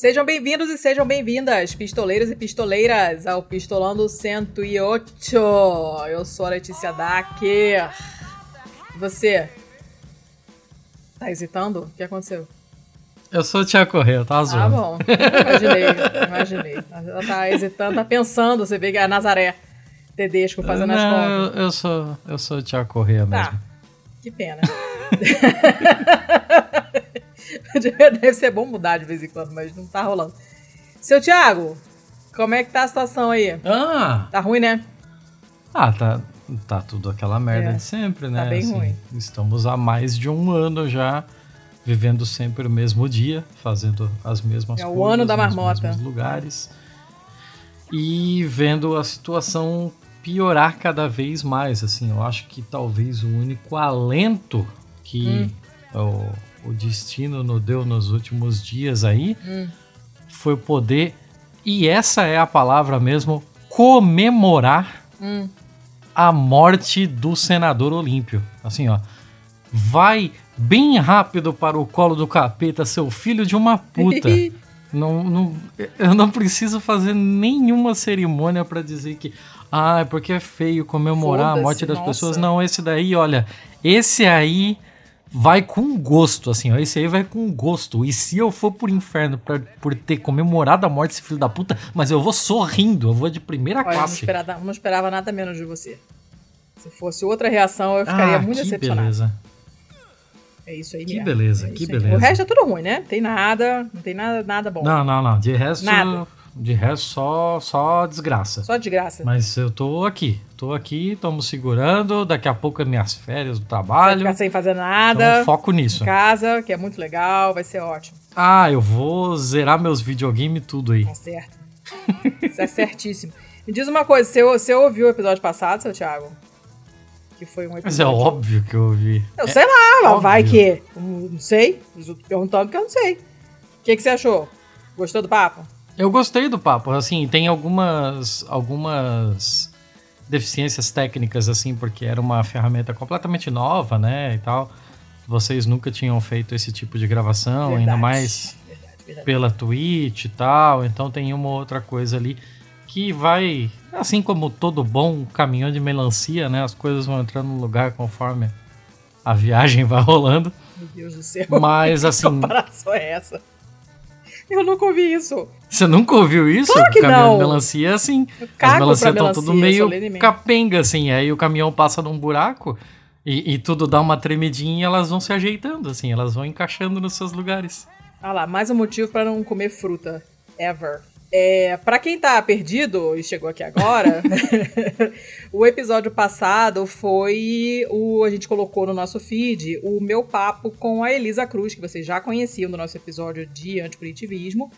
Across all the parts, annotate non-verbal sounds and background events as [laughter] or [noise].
Sejam bem-vindos e sejam bem-vindas, pistoleiros e pistoleiras, ao Pistolando 108. Eu sou a Letícia Dac. Você? Tá hesitando? O que aconteceu? Eu sou o Tiago Correia, tá azul. Ah, bom. Imaginei, imaginei. Ela tá hesitando, tá pensando, você vê que é a Nazaré Tedesco fazendo Não, as contas. Eu, eu sou, eu sou o Tiago Correia Tá, mesmo. que pena. [laughs] [laughs] Deve ser bom mudar de vez em quando, mas não tá rolando. Seu Thiago, como é que tá a situação aí? Ah! Tá ruim, né? Ah, tá, tá tudo aquela merda É, de sempre, né? bem ruim. Estamos há mais de um ano já vivendo sempre o mesmo dia, fazendo as mesmas É o coisas ano da nos marmota. mesmos lugares e vendo a situação piorar cada vez mais. Assim, eu acho que talvez o único alento que Hum. o, o destino nos deu nos últimos dias aí Hum. foi poder e essa é a palavra mesmo comemorar Hum. a morte do senador Olímpio. Assim, ó. Vai bem rápido para o colo do capeta, seu filho de uma puta. [laughs] não, não, eu não preciso fazer nenhuma cerimônia para dizer que. Ah, é porque é feio comemorar a morte das nossa. pessoas. Não, esse daí, olha. Esse aí vai com gosto, assim, ó. Esse aí vai com gosto. E se eu for por inferno pra, por ter comemorado a morte desse filho da puta, mas eu vou sorrindo, eu vou de primeira Olha, eu não classe. esperava, não esperava nada menos de você. Se fosse outra reação, eu ficaria ah, muito que decepcionado. beleza. É isso aí Que mesmo. beleza, É que isso aí. beleza. O resto é tudo ruim, né? Tem nada, não tem nada, nada bom. Não, não, não. De resto, Nada. De resto só, só desgraça. Só de graça. Mas eu tô aqui. Tô aqui, estamos segurando. Daqui a pouco é minhas férias do Vai trabalho. ficar sem fazer Então nada. foco nisso. em casa, que é muito legal, vai ser ótimo. Ah, eu vou zerar meus videogames tudo aí. Tá certo. Isso é certíssimo. Me diz uma coisa, você, você ouviu o episódio passado, seu Thiago? Que foi um episódio. Mas é óbvio que eu ouvi. Eu sei lá, óbvio. vai que. Não sei. Perguntando porque eu não sei. O que, que você achou? Gostou do papo? Eu gostei do papo. Assim, tem algumas, algumas deficiências técnicas, assim, porque era uma ferramenta completamente nova, né, e tal. Vocês nunca tinham feito esse tipo de gravação, ainda Verdade. mais Verdade, verdade. pela Twitch e tal, então tem uma outra coisa ali que vai, assim como todo bom caminhão de melancia, né? As coisas vão entrando no lugar conforme a viagem [laughs] vai rolando. Meu Deus do céu. Mas [laughs] Que assim, comparação é essa? Eu nunca ouvi isso. você nunca ouviu isso? Claro que caminhão não. de melancia, assim. Eu As melancias estão tudo meio capenga, assim. Aí o caminhão passa num buraco e, e tudo dá uma tremidinha e elas vão se ajeitando, assim. Elas vão encaixando nos seus lugares. Ah lá, mais um motivo pra não comer fruta. Ever. É, para quem tá perdido e chegou aqui agora, [laughs] o episódio passado foi o a gente colocou no nosso feed o meu papo com a Elisa Cruz, que vocês já conheciam do nosso episódio de antipunitivismo.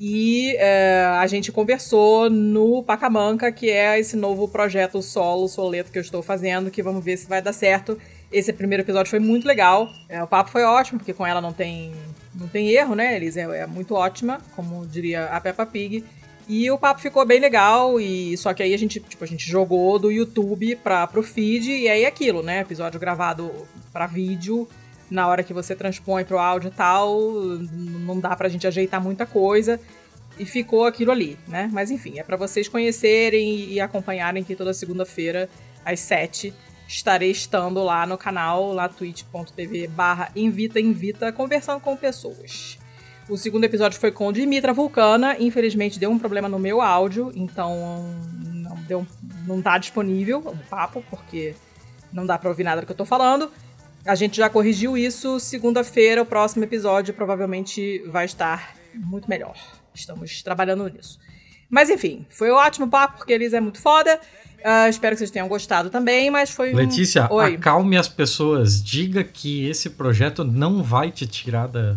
E é, a gente conversou no Pacamanca, que é esse novo projeto solo, soleto que eu estou fazendo, que vamos ver se vai dar certo. Esse primeiro episódio foi muito legal. É, o papo foi ótimo, porque com ela não tem, não tem erro, né? Eles é, é muito ótima, como diria a Peppa Pig. E o papo ficou bem legal, e só que aí a gente, tipo, a gente jogou do YouTube para pro feed, e aí é aquilo, né? Episódio gravado para vídeo, na hora que você transpõe pro áudio e tal, não dá pra gente ajeitar muita coisa. E ficou aquilo ali, né? Mas enfim, é para vocês conhecerem e acompanharem que toda segunda-feira, às 7 estarei estando lá no canal, lá twitch.tv barra invita invita, conversando com pessoas. O segundo episódio foi com Dimitra Vulcana, infelizmente deu um problema no meu áudio, então não, deu, não tá disponível o papo, porque não dá pra ouvir nada do que eu tô falando. A gente já corrigiu isso, segunda-feira o próximo episódio provavelmente vai estar muito melhor. Estamos trabalhando nisso. Mas enfim, foi um ótimo papo, porque eles é muito foda. Ah, espero que vocês tenham gostado também, mas foi um... Letícia, Oi. acalme as pessoas. Diga que esse projeto não vai te tirar da,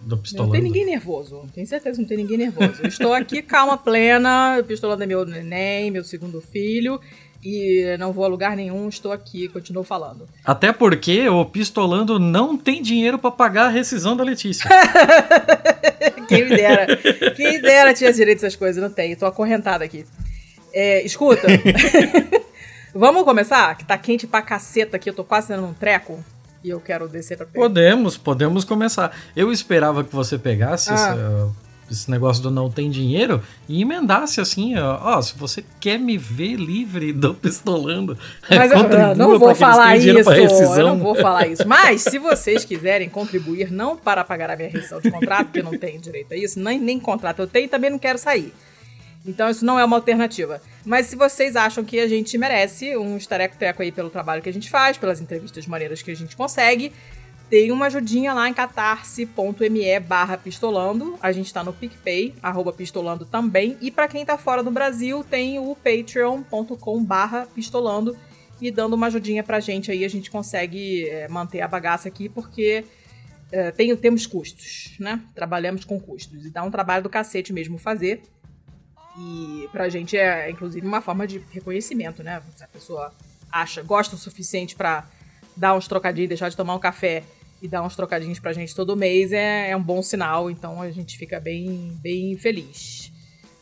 do Não pistolando. tem ninguém nervoso. Tenho certeza que não tem ninguém nervoso. Eu estou aqui, calma plena, pistolando é meu neném, meu segundo filho. E não vou a lugar nenhum, estou aqui, continuo falando. Até porque o pistolando não tem dinheiro pra pagar a rescisão da Letícia. [laughs] Quem me dera. Quem dera tinha direito a essas coisas, não tem. Tô acorrentada aqui. É, escuta. [laughs] Vamos começar? Que tá quente pra caceta aqui, eu tô quase dando um treco. E eu quero descer pra pegar. podemos, podemos começar. Eu esperava que você pegasse Ah. essa- esse negócio do não tem dinheiro e emendasse assim, ó, ó, se você quer me ver livre do pistolando, [laughs] mas eu não vou falar isso, eu não vou falar isso. Mas se [laughs] vocês quiserem contribuir não para pagar a minha rescisão de contrato, porque eu não tenho direito a isso, nem, nem contrato eu tenho, também não quero sair. Então isso não é uma alternativa. Mas se vocês acham que a gente merece um estareco-teco aí pelo trabalho que a gente faz, pelas entrevistas maneiras que a gente consegue, tem uma ajudinha lá em catarse.me barra pistolando. A gente tá no PicPay, arroba pistolando também. E para quem tá fora do Brasil, tem o patreon.com barra pistolando. E dando uma ajudinha pra gente aí, a gente consegue é, manter a bagaça aqui, porque é, tem, temos custos, né? Trabalhamos com custos. E dá um trabalho do cacete mesmo fazer. E pra gente é, inclusive, uma forma de reconhecimento, né? Se a pessoa acha, gosta o suficiente para dar uns trocadinhos, deixar de tomar um café e dar uns trocadinhos pra gente todo mês, é, é um bom sinal. Então a gente fica bem, bem feliz.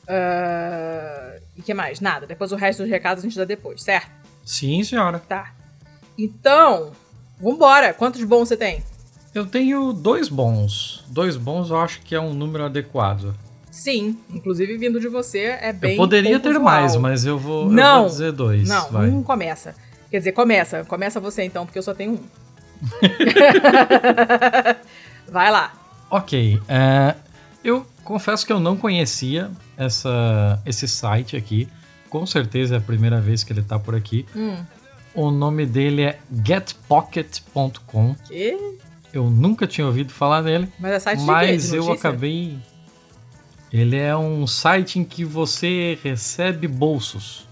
Uh, e que mais? Nada. Depois o resto dos recados a gente dá depois, certo? Sim, senhora. Tá. Então, vambora. Quantos bons você tem? Eu tenho dois bons. Dois bons eu acho que é um número adequado. Sim, inclusive vindo de você é bem. Eu poderia ter mais, mas eu vou, não, eu vou dizer dois. Não, vai. um começa. Quer dizer, começa. Começa você então, porque eu só tenho um. [laughs] vai lá. Ok. É, eu confesso que eu não conhecia essa, esse site aqui. Com certeza é a primeira vez que ele tá por aqui. Hum. O nome dele é getpocket.com. Que? Eu nunca tinha ouvido falar dele. Mas é site mas de quê? eu acabei ele é um site em que você recebe bolsos.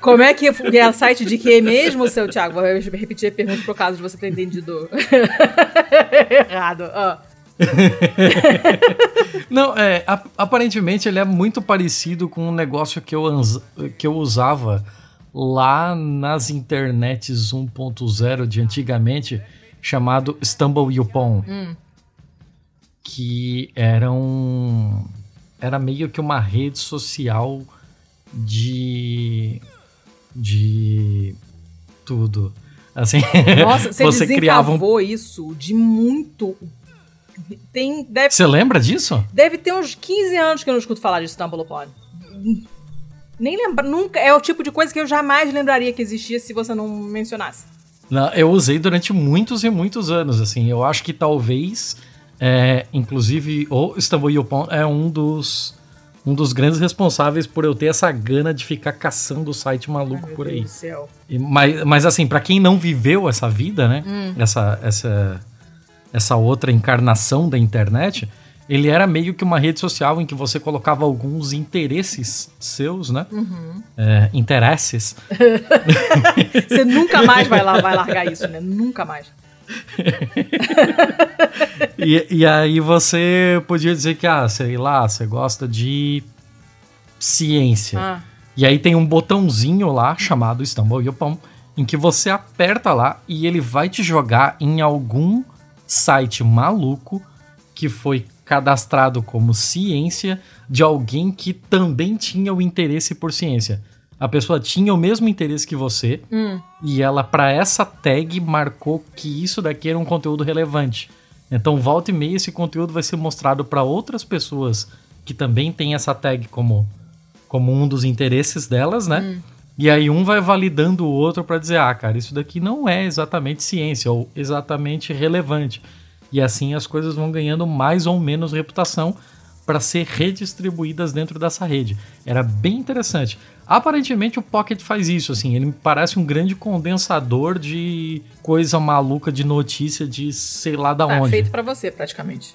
Como é que é o site de que mesmo, seu Thiago? Vou repetir a pergunta por causa de você ter entendido [laughs] errado. Oh. [laughs] Não, é, aparentemente ele é muito parecido com um negócio que eu, que eu usava lá nas internets 1.0 de antigamente, chamado Stumble Upon. Hum que eram era meio que uma rede social de de tudo. Assim, Nossa, [laughs] você, você criava um... isso de muito tem deve Você lembra disso? Deve ter uns 15 anos que eu não escuto falar de StumbleUpon. Nem lembra, nunca, é o tipo de coisa que eu jamais lembraria que existia se você não mencionasse. Não, eu usei durante muitos e muitos anos, assim. Eu acho que talvez é, inclusive, o Istanbul Yopon é um dos, um dos grandes responsáveis por eu ter essa gana de ficar caçando o site maluco Ai, por aí. Deus do céu. E, mas, mas assim, para quem não viveu essa vida, né? Hum. Essa, essa, essa outra encarnação da internet, ele era meio que uma rede social em que você colocava alguns interesses seus, né? Uhum. É, interesses. [laughs] você nunca mais vai lá, vai largar isso, né? Nunca mais. [laughs] e, e aí você podia dizer que, ah, sei lá, você gosta de ciência. Ah. E aí tem um botãozinho lá chamado Istanbul Yopom, em que você aperta lá e ele vai te jogar em algum site maluco que foi cadastrado como ciência de alguém que também tinha o interesse por ciência a pessoa tinha o mesmo interesse que você hum. e ela, para essa tag, marcou que isso daqui era um conteúdo relevante. Então, volta e meia, esse conteúdo vai ser mostrado para outras pessoas que também têm essa tag como, como um dos interesses delas, né? Hum. E aí um vai validando o outro para dizer, ah, cara, isso daqui não é exatamente ciência ou exatamente relevante. E assim as coisas vão ganhando mais ou menos reputação para ser redistribuídas dentro dessa rede. Era bem interessante. Aparentemente o Pocket faz isso, assim, ele me parece um grande condensador de coisa maluca de notícia de sei lá da ah, onde. feito para você, praticamente.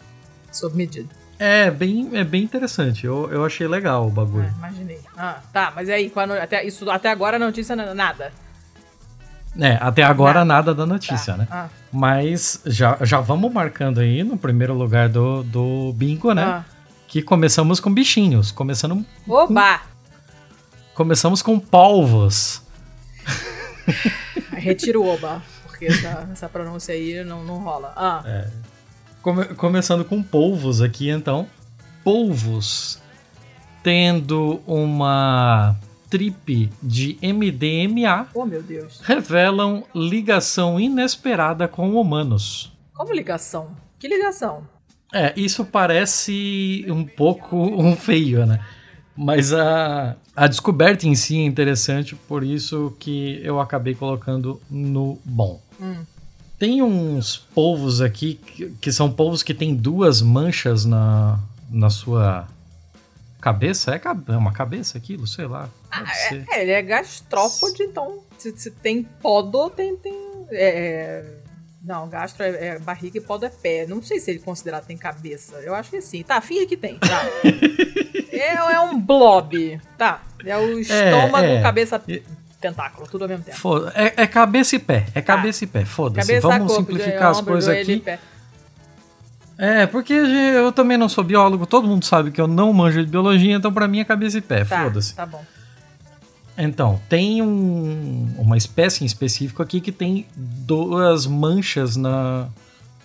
Sob medida. É, bem, é bem interessante. Eu, eu achei legal o bagulho. É, imaginei. Ah, tá, mas aí, quando, até, isso, até agora a notícia nada. É, até agora nada, nada da notícia, tá. né? Ah. Mas já, já vamos marcando aí no primeiro lugar do, do bingo, né? Ah. Que começamos com bichinhos. Começando. Oba! Com, começamos com polvos. [laughs] Retiro o oba, porque essa, essa pronúncia aí não, não rola. Ah. É. Come, começando com polvos aqui, então. Polvos tendo uma trip de MDMA. Oh, meu Deus. Revelam ligação inesperada com humanos. Como ligação? Que ligação? É, isso parece um pouco um feio, né? Mas a, a descoberta em si é interessante, por isso que eu acabei colocando no bom. Hum. Tem uns polvos aqui que, que são polvos que tem duas manchas na, na sua cabeça. É, é uma cabeça aquilo? Sei lá. Ah, é, é, ele é gastrópode, então se, se tem podo, tem. tem é, não, gastro é, é, barriga e podo é pé. Não sei se ele considerar tem cabeça. Eu acho que sim. Tá, finge que tem. Tá. [laughs] é, é um blob. Tá. É o estômago, é, cabeça, tentáculo, tudo ao mesmo tempo. É, é, cabeça e pé. É tá. cabeça ah. e pé. Foda-se. Vamos corpo, simplificar as coisas aqui. É, porque eu também não sou biólogo, todo mundo sabe que eu não manjo de biologia, então para mim é cabeça e pé, tá, foda-se. Tá bom. Então, tem um, uma espécie em específico aqui que tem duas manchas na,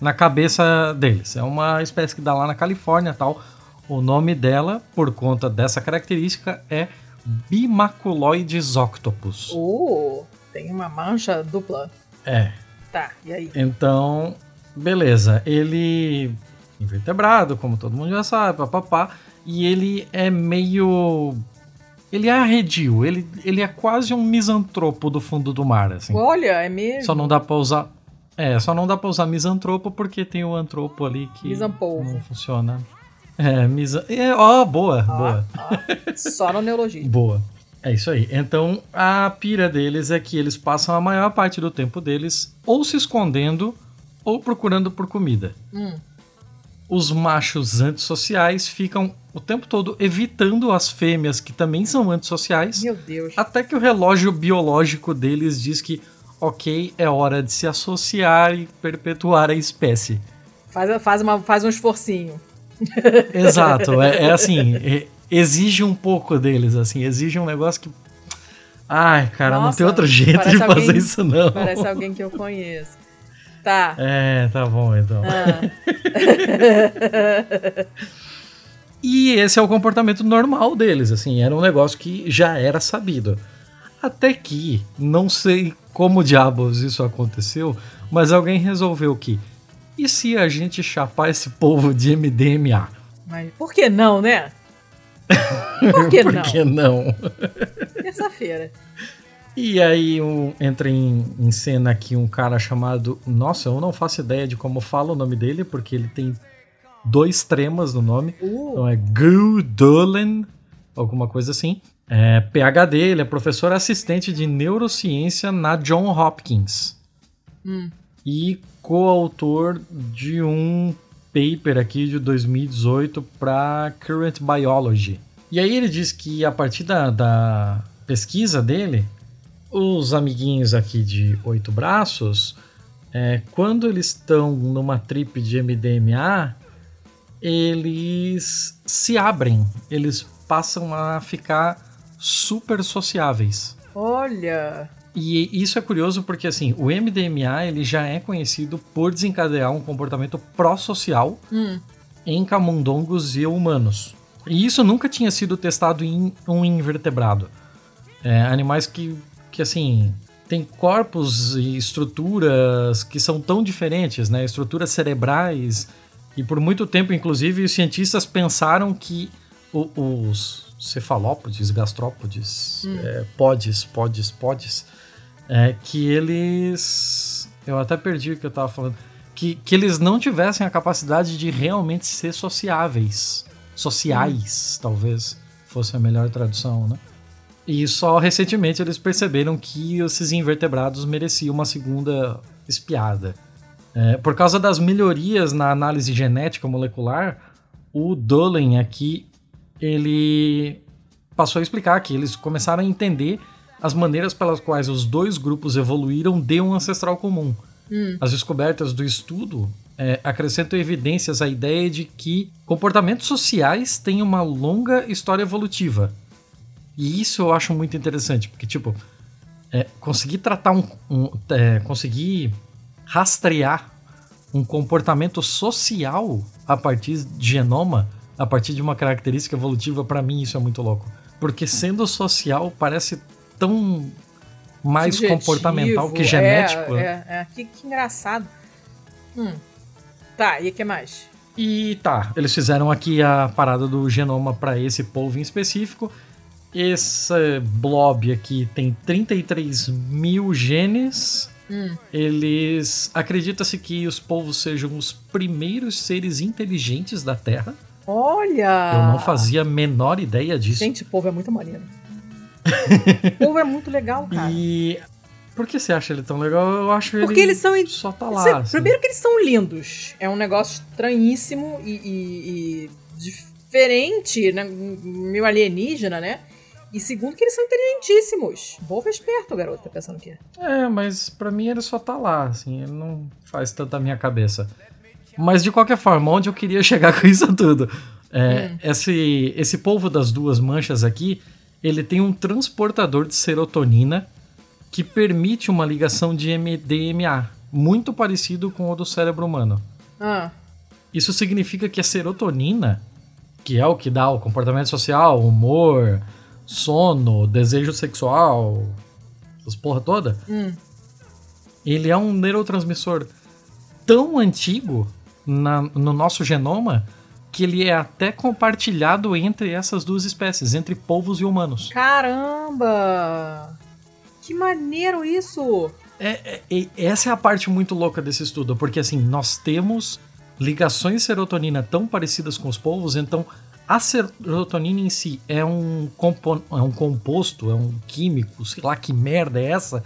na cabeça deles. É uma espécie que dá lá na Califórnia tal. O nome dela, por conta dessa característica, é Bimaculoides octopus. Uh, tem uma mancha dupla. É. Tá, e aí? Então, beleza. Ele invertebrado, como todo mundo já sabe, papapá. E ele é meio ele é arredio, ele, ele é quase um misantropo do fundo do mar, assim. Olha, é mesmo. Só não dá pra usar. É, só não dá pra usar misantropo porque tem o antropo ali que Misampolvo. não funciona. É, misa. É, ó, boa, ah, boa. Ah, só no neologia. [laughs] boa. É isso aí. Então, a pira deles é que eles passam a maior parte do tempo deles ou se escondendo ou procurando por comida. Hum os machos antissociais ficam o tempo todo evitando as fêmeas que também são antissociais. Meu Deus. Até que o relógio biológico deles diz que, ok, é hora de se associar e perpetuar a espécie. Faz, faz, uma, faz um esforcinho. Exato, é, é assim, é, exige um pouco deles, assim, exige um negócio que. Ai, cara, Nossa, não tem outro jeito de fazer alguém, isso, não. Parece alguém que eu conheço. Tá. É, tá bom então. Ah. [laughs] e esse é o comportamento normal deles, assim, era um negócio que já era sabido. Até que, não sei como diabos isso aconteceu, mas alguém resolveu que e se a gente chapar esse povo de MDMA? Mas por que não, né? Por que [laughs] por não? Que não? Terça-feira. E aí um, entra em, em, cena aqui um cara chamado. Nossa, eu não faço ideia de como fala o nome dele, porque ele tem dois tremas no nome. Uh. Então é Gu Dolan, alguma coisa assim. É, PhD, ele é professor assistente de neurociência na John Hopkins. Hum. E coautor de um paper aqui de 2018 para Current Biology. E aí ele diz que a partir da, da pesquisa dele, os amiguinhos aqui de oito braços, é, quando eles estão numa trip de MDMA, eles se abrem, eles passam a ficar super sociáveis. Olha! E isso é curioso porque assim, o MDMA ele já é conhecido por desencadear um comportamento pró-social hum. em camundongos e humanos. E isso nunca tinha sido testado em um invertebrado. É, animais que que assim tem corpos e estruturas que são tão diferentes, né? Estruturas cerebrais e por muito tempo, inclusive, os cientistas pensaram que o, os cefalópodes, gastrópodes, hum. é, podes, podes, podes, é, que eles, eu até perdi o que eu estava falando, que, que eles não tivessem a capacidade de realmente ser sociáveis, sociais, hum. talvez fosse a melhor tradução, né? E só recentemente eles perceberam que esses invertebrados mereciam uma segunda espiada. É, por causa das melhorias na análise genética molecular, o Dolan aqui ele passou a explicar que eles começaram a entender as maneiras pelas quais os dois grupos evoluíram de um ancestral comum. Hum. As descobertas do estudo é, acrescentam evidências à ideia de que comportamentos sociais têm uma longa história evolutiva e isso eu acho muito interessante, porque, tipo, é, conseguir tratar um. um é, conseguir rastrear um comportamento social a partir de genoma, a partir de uma característica evolutiva, para mim isso é muito louco. Porque sendo social parece tão mais Subjetivo, comportamental que genético. É, é, é. Que, que, engraçado. Hum. Tá, e o que mais? E tá, eles fizeram aqui a parada do genoma para esse polvo em específico. Esse blob aqui tem 33 mil genes. Hum. Eles acredita-se que os polvos sejam os primeiros seres inteligentes da Terra. Olha! Eu não fazia a menor ideia disso. Gente, polvo é muito maneiro. [laughs] polvo é muito legal, cara. E por que você acha ele tão legal? Eu acho Porque ele eles são. só tá lá. Assim. Primeiro que eles são lindos. É um negócio estranhíssimo e, e- e diferente, né? meio alienígena, né? E segundo que eles são inteligentíssimos. Polvo é esperto, garoto. Tá pensando o quê? É, mas pra mim ele só tá lá, assim, ele não faz tanto a minha cabeça. Mas de qualquer forma, onde eu queria [laughs] chegar com isso tudo? É, esse, esse polvo das duas manchas aqui, ele tem um transportador de serotonina que permite uma ligação de MDMA, muito parecido com o do cérebro humano. Ah, Isso significa que a serotonina, que é o que dá o comportamento social, humor, sono, desejo sexual, as porra toda, hum. ele é um neurotransmissor tão antigo na- no nosso genoma que ele é até compartilhado entre essas duas espécies, entre polvos e humanos. Caramba! Que maneiro isso! É, é- essa é a parte muito louca desse estudo, porque assim, nós temos ligações de serotonina tão parecidas com os polvos, então a serotonina em si é um, compo- é um composto, é um químico, sei lá que merda é essa.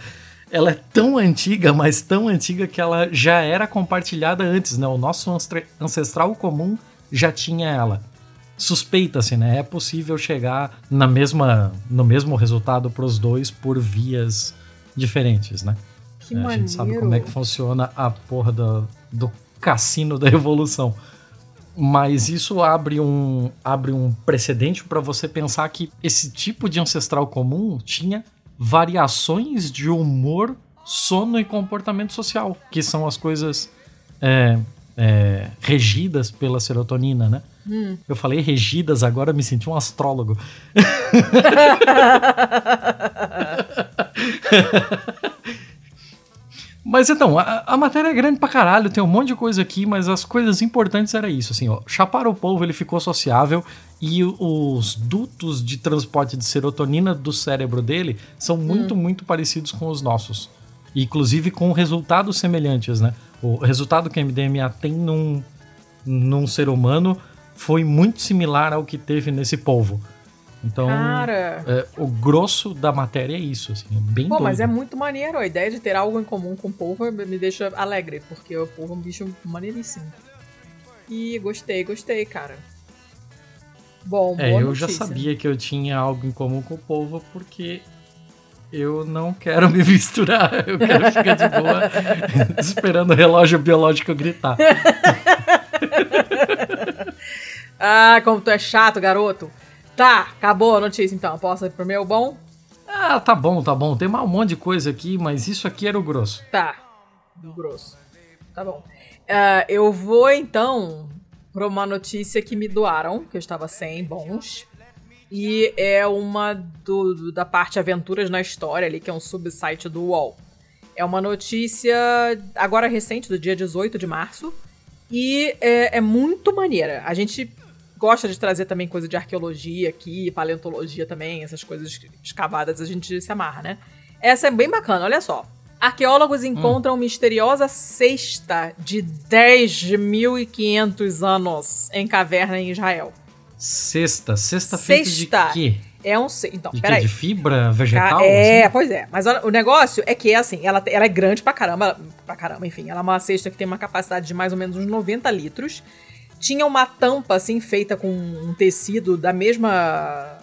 Ela é tão antiga, mas tão antiga que ela já era compartilhada antes, né? O nosso ancestral comum já tinha ela. Suspeita-se, né? É possível chegar na mesma, no mesmo resultado para os dois por vias diferentes, né? Que É, a gente sabe como é que funciona a porra do, do cassino da evolução. Mas isso abre um, abre um precedente para você pensar que esse tipo de ancestral comum tinha variações de humor, sono e comportamento social, que são as coisas é, é, regidas pela serotonina, né? Hum. Eu falei regidas, agora me senti um astrólogo. [laughs] Mas então, a, a matéria é grande pra caralho, tem um monte de coisa aqui, mas as coisas importantes era isso, assim, ó. Chapar o polvo, ele ficou sociável e os dutos de transporte de serotonina do cérebro dele são muito, muito parecidos com os nossos. Inclusive com resultados semelhantes, né? O resultado que a MDMA tem num, num ser humano foi muito similar ao que teve nesse polvo. Então, Cara! é, o grosso da matéria é isso, assim, é bem Pô, mas doido. é muito maneiro. A ideia de ter algo em comum com o polvo me deixa alegre, porque o polvo é um bicho maneiríssimo. E gostei, gostei, cara. Bom, É, eu já notícia. sabia que eu tinha algo em comum com o povo, porque eu não quero me [laughs] misturar. Eu quero ficar de boa [laughs] esperando o relógio biológico gritar. [laughs] Ah, como tu é chato, garoto. Tá, acabou a notícia então. Posso ir pro meu bom? Ah, tá bom, tá bom. Tem um monte de coisa aqui, mas isso aqui era o grosso. Tá. Do grosso. Tá bom. Ah, eu vou então pra uma notícia que me doaram, que eu estava sem bons. E é uma do, do- da parte Aventuras na História ali, que é um subsite do UOL. É uma notícia agora recente, do dia 18 de março. E é, é muito maneira. A gente gosta de trazer também coisa de arqueologia aqui, paleontologia também, essas coisas escavadas a gente se amarra, né? Essa é bem bacana, olha só. Arqueólogos encontram misteriosa cesta de 10.500 anos em caverna em Israel. Cesta. Cesta feita Cesta. de quê? É um... ce- Então, De peraí. De fibra vegetal? É, assim? pois é. Mas o negócio é que, assim, ela, ela é grande pra caramba. Pra caramba, enfim. Ela é uma cesta que tem uma capacidade de mais ou menos uns 90 litros. Tinha uma tampa, assim, feita com um tecido da mesma...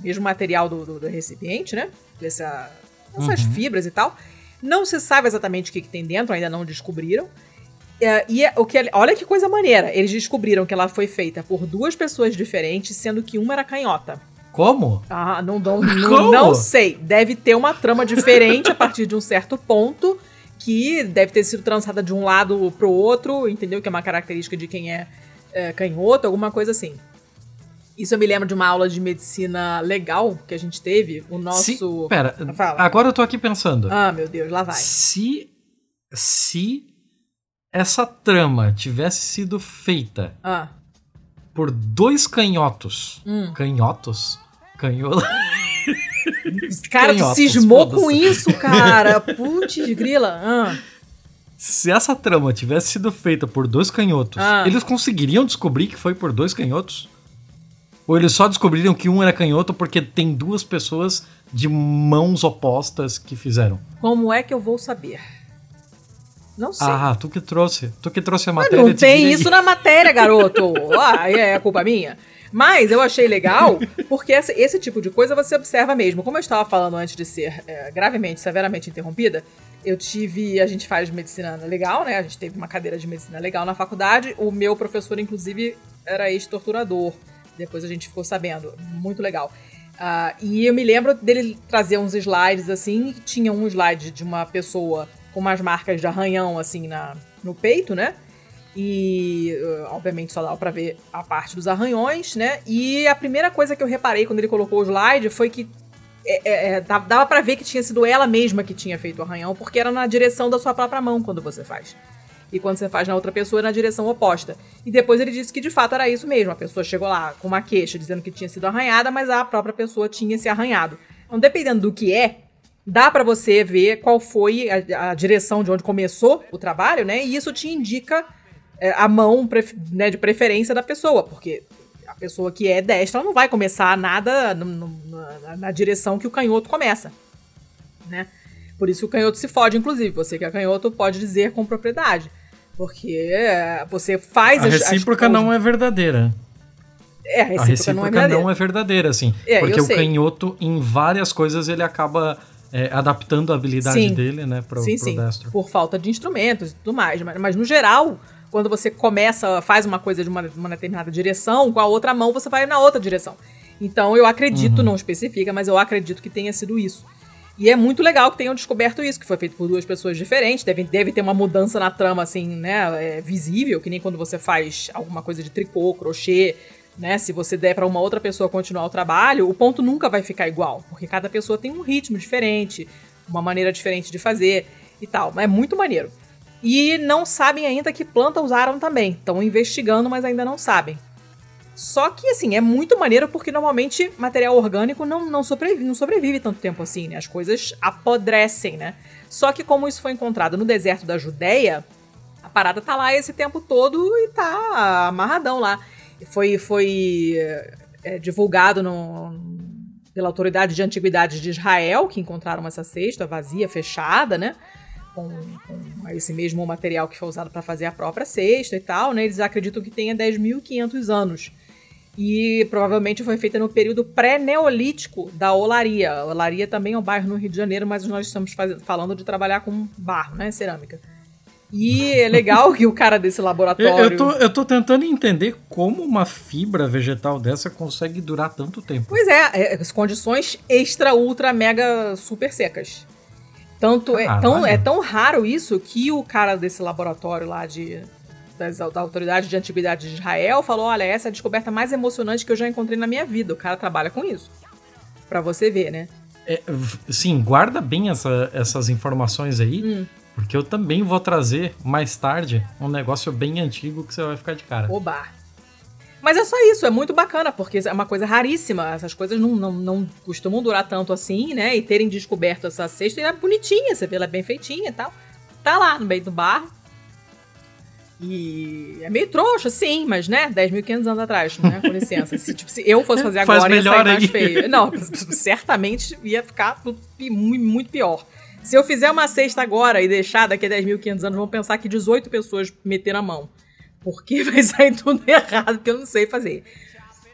Mesmo material do, do, do recipiente, né? Dessa, essas Uhum. fibras e tal. Não se sabe exatamente o que, que tem dentro, ainda não descobriram. É, e é- o que, olha que coisa maneira. Eles descobriram que ela foi feita por duas pessoas diferentes, sendo que uma era canhota. Como? Ah, não, [laughs] não, Como? não sei. Deve ter uma trama diferente a partir de um certo ponto, que deve ter sido trançada de um lado pro outro, entendeu? Que é uma característica de quem é, é, canhoto, alguma coisa assim. Isso eu me lembro de uma aula de medicina legal que a gente teve. O nosso. Se, pera, Fala. agora eu tô aqui pensando. Ah, meu Deus, lá vai. Se, se essa trama tivesse sido feita Ah. por dois canhotos. Hum. Canhotos? Canhoto. [laughs] Cara, tu Canhotos, cismou com isso, cara. [laughs] Putz, grila. Ah. Se essa trama tivesse sido feita por dois canhotos, Ah. eles conseguiriam descobrir que foi por dois canhotos? Ou eles só descobriram que um era canhoto porque tem duas pessoas de mãos opostas que fizeram? Como é que eu vou saber? Não sei. Ah, tu que trouxe. Tu que trouxe a Mas matéria. não te tem isso na matéria, garoto. [laughs] Ah, é culpa minha. Mas eu achei legal, porque essa- esse tipo de coisa você observa mesmo. Como eu estava falando antes de ser é, gravemente, severamente interrompida, eu tive. A gente faz medicina legal, né? A gente teve uma cadeira de medicina legal na faculdade. O meu professor, inclusive, era ex-torturador. Depois a gente ficou sabendo. Muito legal. Ah, e eu me lembro dele trazer uns slides assim. Tinha um slide de uma pessoa umas marcas de arranhão assim na, no peito, né? E uh, obviamente só dava pra ver a parte dos arranhões, né? E a primeira coisa que eu reparei quando ele colocou o slide foi que é, é, é, dava pra ver que tinha sido ela mesma que tinha feito o arranhão, porque era na direção da sua própria mão quando você faz. E quando você faz na outra pessoa, é na direção oposta. E depois ele disse que de fato era isso mesmo. A pessoa chegou lá com uma queixa dizendo que tinha sido arranhada, mas a própria pessoa tinha se arranhado. Então, dependendo do que é, dá pra você ver qual foi a, a direção de onde começou o trabalho, né? E isso te indica é, a mão né, de preferência da pessoa, porque a pessoa que é destra ela não vai começar nada no- no- na, na direção que o canhoto começa, né? Por isso que o canhoto se fode, inclusive. Você que é canhoto pode dizer com propriedade. Porque é, você faz A as- as recíproca coisas- não é verdadeira. É, a A recíproca, recíproca não é verdadeira. não é verdadeira, assim. É, porque o canhoto, em várias coisas, ele acaba é, adaptando a habilidade Sim. dele, né, pro sim, destro. por falta de instrumentos e tudo mais. Mas, mas no geral, quando você começa, faz uma coisa de uma, uma determinada direção, com a outra mão você vai na outra direção. Então eu acredito, Uhum. não especifica, mas eu acredito que tenha sido isso. E é muito legal que tenham descoberto isso, que foi feito por duas pessoas diferentes. Deve, deve ter uma mudança na trama, assim, né? é, visível, que nem quando você faz alguma coisa de tricô, crochê, né? Se você der pra uma outra pessoa continuar o trabalho, o ponto nunca vai ficar igual, porque cada pessoa tem um ritmo diferente, uma maneira diferente de fazer e tal. Mas é muito maneiro. E não sabem ainda que planta usaram também. Estão investigando, mas ainda não sabem. Só que, assim, é muito maneiro porque normalmente material orgânico não, não, sobrevive, não sobrevive tanto tempo assim, né? As coisas apodrecem, né? Só que como isso foi encontrado no deserto da Judéia, a parada tá lá esse tempo todo e tá amarradão lá. Foi, foi é, divulgado no, pela Autoridade de Antiguidades de Israel, que encontraram essa cesta vazia, fechada, né? Com, com esse mesmo material que foi usado para fazer a própria cesta e tal, né? Eles acreditam que tenha 10.500 anos. E provavelmente foi feita no período pré-neolítico da olaria. Olaria também é um bairro no Rio de Janeiro, mas nós estamos fazendo, falando de trabalhar com barro, né? Cerâmica. E é legal que o cara desse Eu, laboratório. eu, tô, eu tô tentando entender como uma fibra vegetal dessa consegue durar tanto tempo. Pois é, é, as condições extra, ultra, mega, super secas. Tanto é, tão, é tão raro isso que o cara desse laboratório lá de, das, da Autoridade de Antiguidade de Israel falou: olha, essa é a descoberta mais emocionante que eu já encontrei na minha vida. O cara trabalha com isso. Pra você ver, né? É, sim, guarda bem essa- essas informações aí, Hum. Porque eu também vou trazer mais tarde um negócio bem antigo que você vai ficar de cara. Oba! Mas é só isso, é muito bacana, porque é uma coisa raríssima. Essas coisas não, não, não costumam durar tanto assim, né? E terem descoberto essa cesta, e é bonitinha, você vê ela é bem feitinha e tal. Tá lá no meio do barro. E é meio trouxa, sim, mas né, 10.500 anos atrás, né? Com licença. Se, tipo, se eu fosse fazer [laughs] Faz agora, ia sair mais aí. feio. Não, [laughs] certamente ia ficar tudo pi- mu- muito pior. Se eu fizer uma cesta agora e deixar daqui a 10.500 anos, vão pensar que 18 pessoas meteram a mão. Porque [laughs] vai sair tudo errado, porque eu não sei fazer.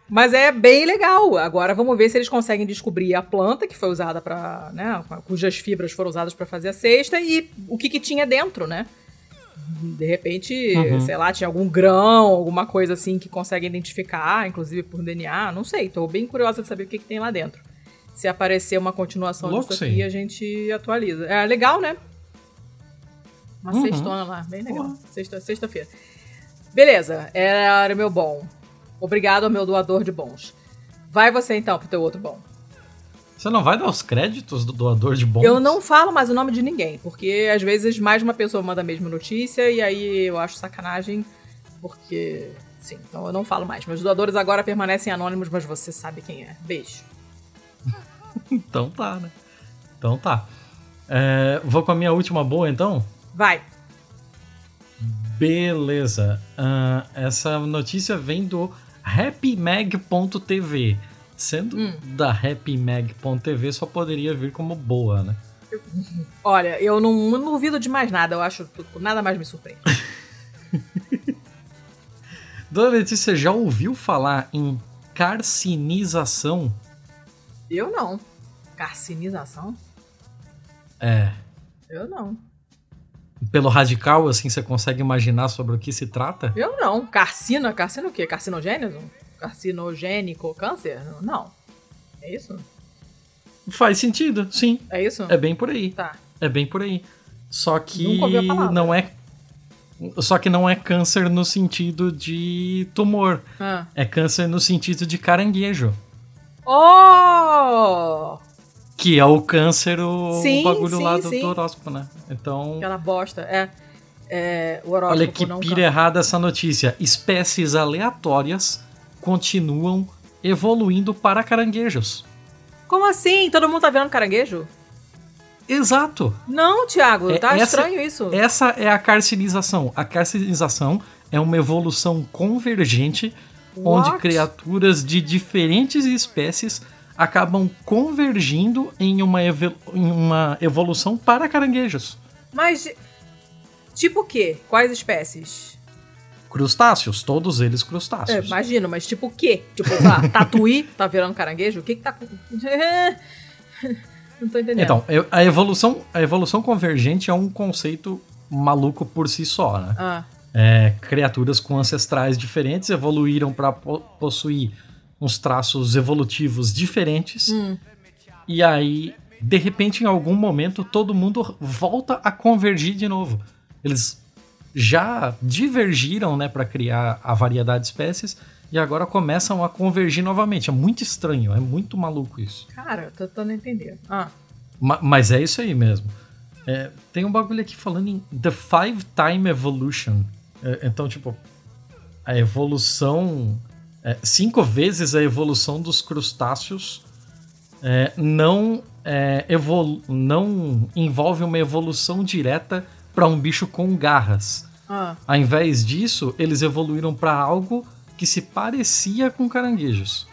Mas é bem legal. Agora vamos ver se eles conseguem descobrir a planta que foi usada para, né, cujas fibras foram usadas para fazer a cesta e o que, que tinha dentro, né? De repente, Uhum. sei lá, tinha algum grão, alguma coisa assim que consegue identificar, inclusive por DNA, não sei. Tô bem curiosa de saber o que, que tem lá dentro. Se aparecer uma continuação Louco disso isso aqui, aí. a gente atualiza. É legal, né? Uma Uhum. sextona lá, bem legal. Sexta- Sexta-feira. Beleza, era o meu bom. Obrigado ao meu doador de bons. Vai você então pro teu outro bom. Você não vai dar os créditos do doador de bombas? Eu não falo mais o nome de ninguém, porque às vezes mais de uma pessoa manda a mesma notícia e aí eu acho sacanagem, porque. Sim, então eu não falo mais. Meus doadores agora permanecem anônimos, mas você sabe quem é. Beijo. [laughs] então tá, né? Então tá. É, vou com a minha última boa então? Vai. Beleza. Uh, essa notícia vem do happymag.tv. Sendo hum. da happymag.tv, só poderia vir como boa, né? Olha, eu não, não duvido de mais nada. Eu acho que nada mais me surpreende. [laughs] Dona Letícia, já ouviu falar em carcinização? Eu não. Carcinização? É. Eu não. Pelo radical, assim, você consegue imaginar sobre o que se trata? Eu não. Carcina? Carcina o quê? Carcinogênese? Carcinogênico? Câncer? Não. É isso? Faz sentido, sim. É isso? É bem por aí. Tá. É bem por aí. Só que não é só que não é câncer no sentido de tumor. Ah. É câncer no sentido de caranguejo. Oh! Que é o câncer, o, sim, o bagulho sim, lá do, do, horóscopo, né? Então. Aquela bosta. É. é o horóscopo Olha que pira errada essa notícia. Espécies aleatórias continuam evoluindo para caranguejos. Como assim? Todo mundo tá vendo caranguejo? Exato. Não, Thiago, é, tá essa, estranho isso. Essa é a carcinização. A carcinização é uma evolução convergente What? onde criaturas de diferentes espécies acabam convergindo em uma, em uma evolução para caranguejos. Mas, tipo o quê? Quais espécies? Crustáceos, todos eles crustáceos. É, imagino, mas tipo o quê? Tipo, lá, tatuí [laughs] tá virando caranguejo? O que que tá... [laughs] Não tô entendendo. Então, a evolução, a evolução convergente é um conceito maluco por si só, né? Ah. É, criaturas com ancestrais diferentes evoluíram para po possuir uns traços evolutivos diferentes. Hum. E aí, de repente, em algum momento, todo mundo volta a convergir de novo. Eles já divergiram, né, para criar a variedade de espécies e agora começam a convergir novamente. É muito estranho, é muito maluco isso. Cara, eu tô tentando entender. Ah. Ma mas é isso aí mesmo. É, tem um bagulho aqui falando em The Five Time Evolution. É, então, tipo, a evolução. É, cinco vezes a evolução dos crustáceos é, não, é, evolu não envolve uma evolução direta para um bicho com garras. Ah. Ao invés disso, eles evoluíram para algo que se parecia com caranguejos.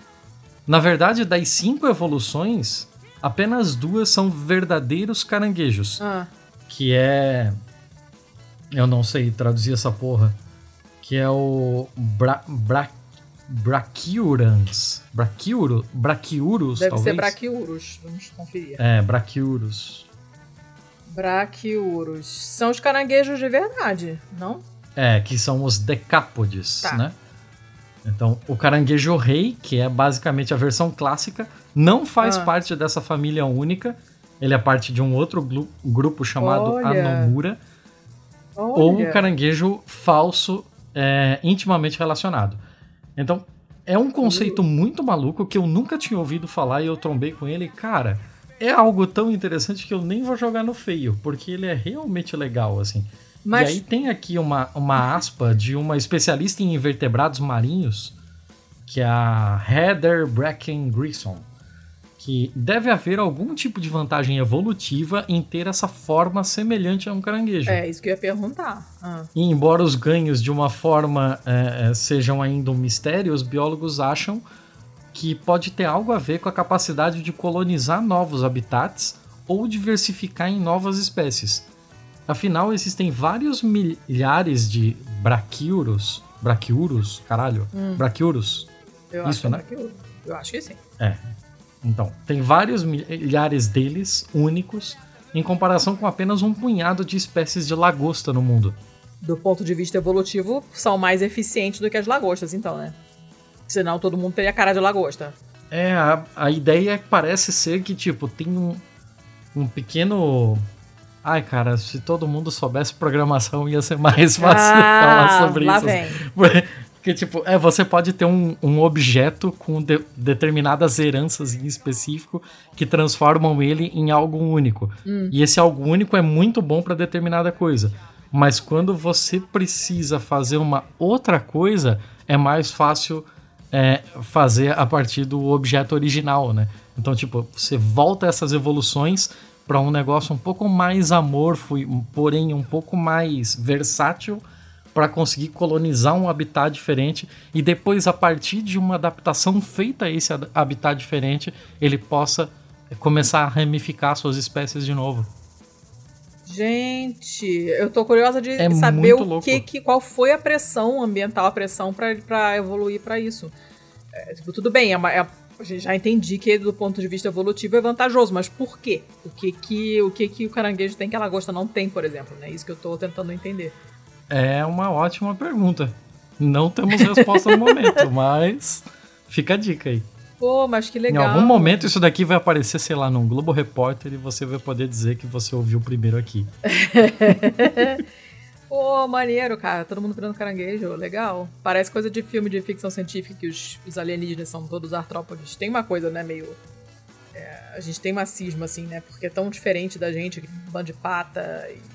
Na verdade, das cinco evoluções, apenas duas são verdadeiros caranguejos. Ah. Que é. Eu não sei traduzir essa porra. Que é o. Bra... Bra... Brachiurans. Brachiuro... Brachiurus, Deve talvez? ser Brachiurus, vamos conferir. É, Brachiurus. Brachiurus. São os caranguejos de verdade, não? É, que são os decápodes, tá. né? Então, o caranguejo rei, que é basicamente a versão clássica, não faz ah. parte dessa família única. Ele é parte de um outro grupo chamado Olha. Anomura. Olha. Ou o caranguejo falso é, intimamente relacionado. Então, é um conceito muito maluco que eu nunca tinha ouvido falar e eu trombei com ele. Cara, é algo tão interessante que eu nem vou jogar no feio, porque ele é realmente legal, assim. Mas... E aí tem aqui uma, uma aspa de uma especialista em invertebrados marinhos, que é a Heather Bracken Grissom, que deve haver algum tipo de vantagem evolutiva em ter essa forma semelhante a um caranguejo. É, isso que eu ia perguntar. Ah. E embora os ganhos de uma forma é, é, sejam ainda um mistério, os biólogos acham que pode ter algo a ver com a capacidade de colonizar novos habitats ou diversificar em novas espécies. Afinal, existem vários milhares de braquiuros. Braquiuros? Caralho. Hum. Braquiuros? Eu Isso, acho é né? Eu acho que sim. É. Então, tem vários milhares deles únicos em comparação com apenas um punhado de espécies de lagosta no mundo. Do ponto de vista evolutivo, são mais eficientes do que as lagostas, então, né? Senão todo mundo teria cara de lagosta. É, a, a ideia parece ser que, tipo, tem um, um pequeno Ai, cara, se todo mundo soubesse programação ia ser mais fácil ah, [laughs] falar sobre lá isso. Vem. Que tipo, é, você pode ter um, um objeto com de, determinadas heranças em específico que transformam ele em algo único. Hum. E esse algo único é muito bom para determinada coisa. Mas quando você precisa fazer uma outra coisa, é mais fácil é, fazer a partir do objeto original, né? Então, tipo, você volta essas evoluções para um negócio um pouco mais amorfo, porém um pouco mais versátil para conseguir colonizar um habitat diferente e depois a partir de uma adaptação feita a esse habitat diferente, ele possa começar a ramificar suas espécies de novo. Gente, eu tô curiosa de é saber o que, que, qual foi a pressão ambiental, a pressão para evoluir para isso. É, tipo, tudo bem, é, uma, é já entendi que do ponto de vista evolutivo é vantajoso, mas por quê? O que que o que que o caranguejo tem que a lagosta não tem, por exemplo, né? Isso que eu tô tentando entender. É uma ótima pergunta. Não temos resposta no momento, [laughs] mas fica a dica aí. Pô, mas que legal. Em algum momento isso daqui vai aparecer, sei lá, num Globo Repórter e você vai poder dizer que você ouviu primeiro aqui. [laughs] Pô, maneiro, cara. Todo mundo virando caranguejo. Legal. Parece coisa de filme de ficção científica que os, os alienígenas são todos artrópodes. Tem uma coisa, né, meio. É, a gente tem uma cisma, assim, né? Porque é tão diferente da gente, bando de pata e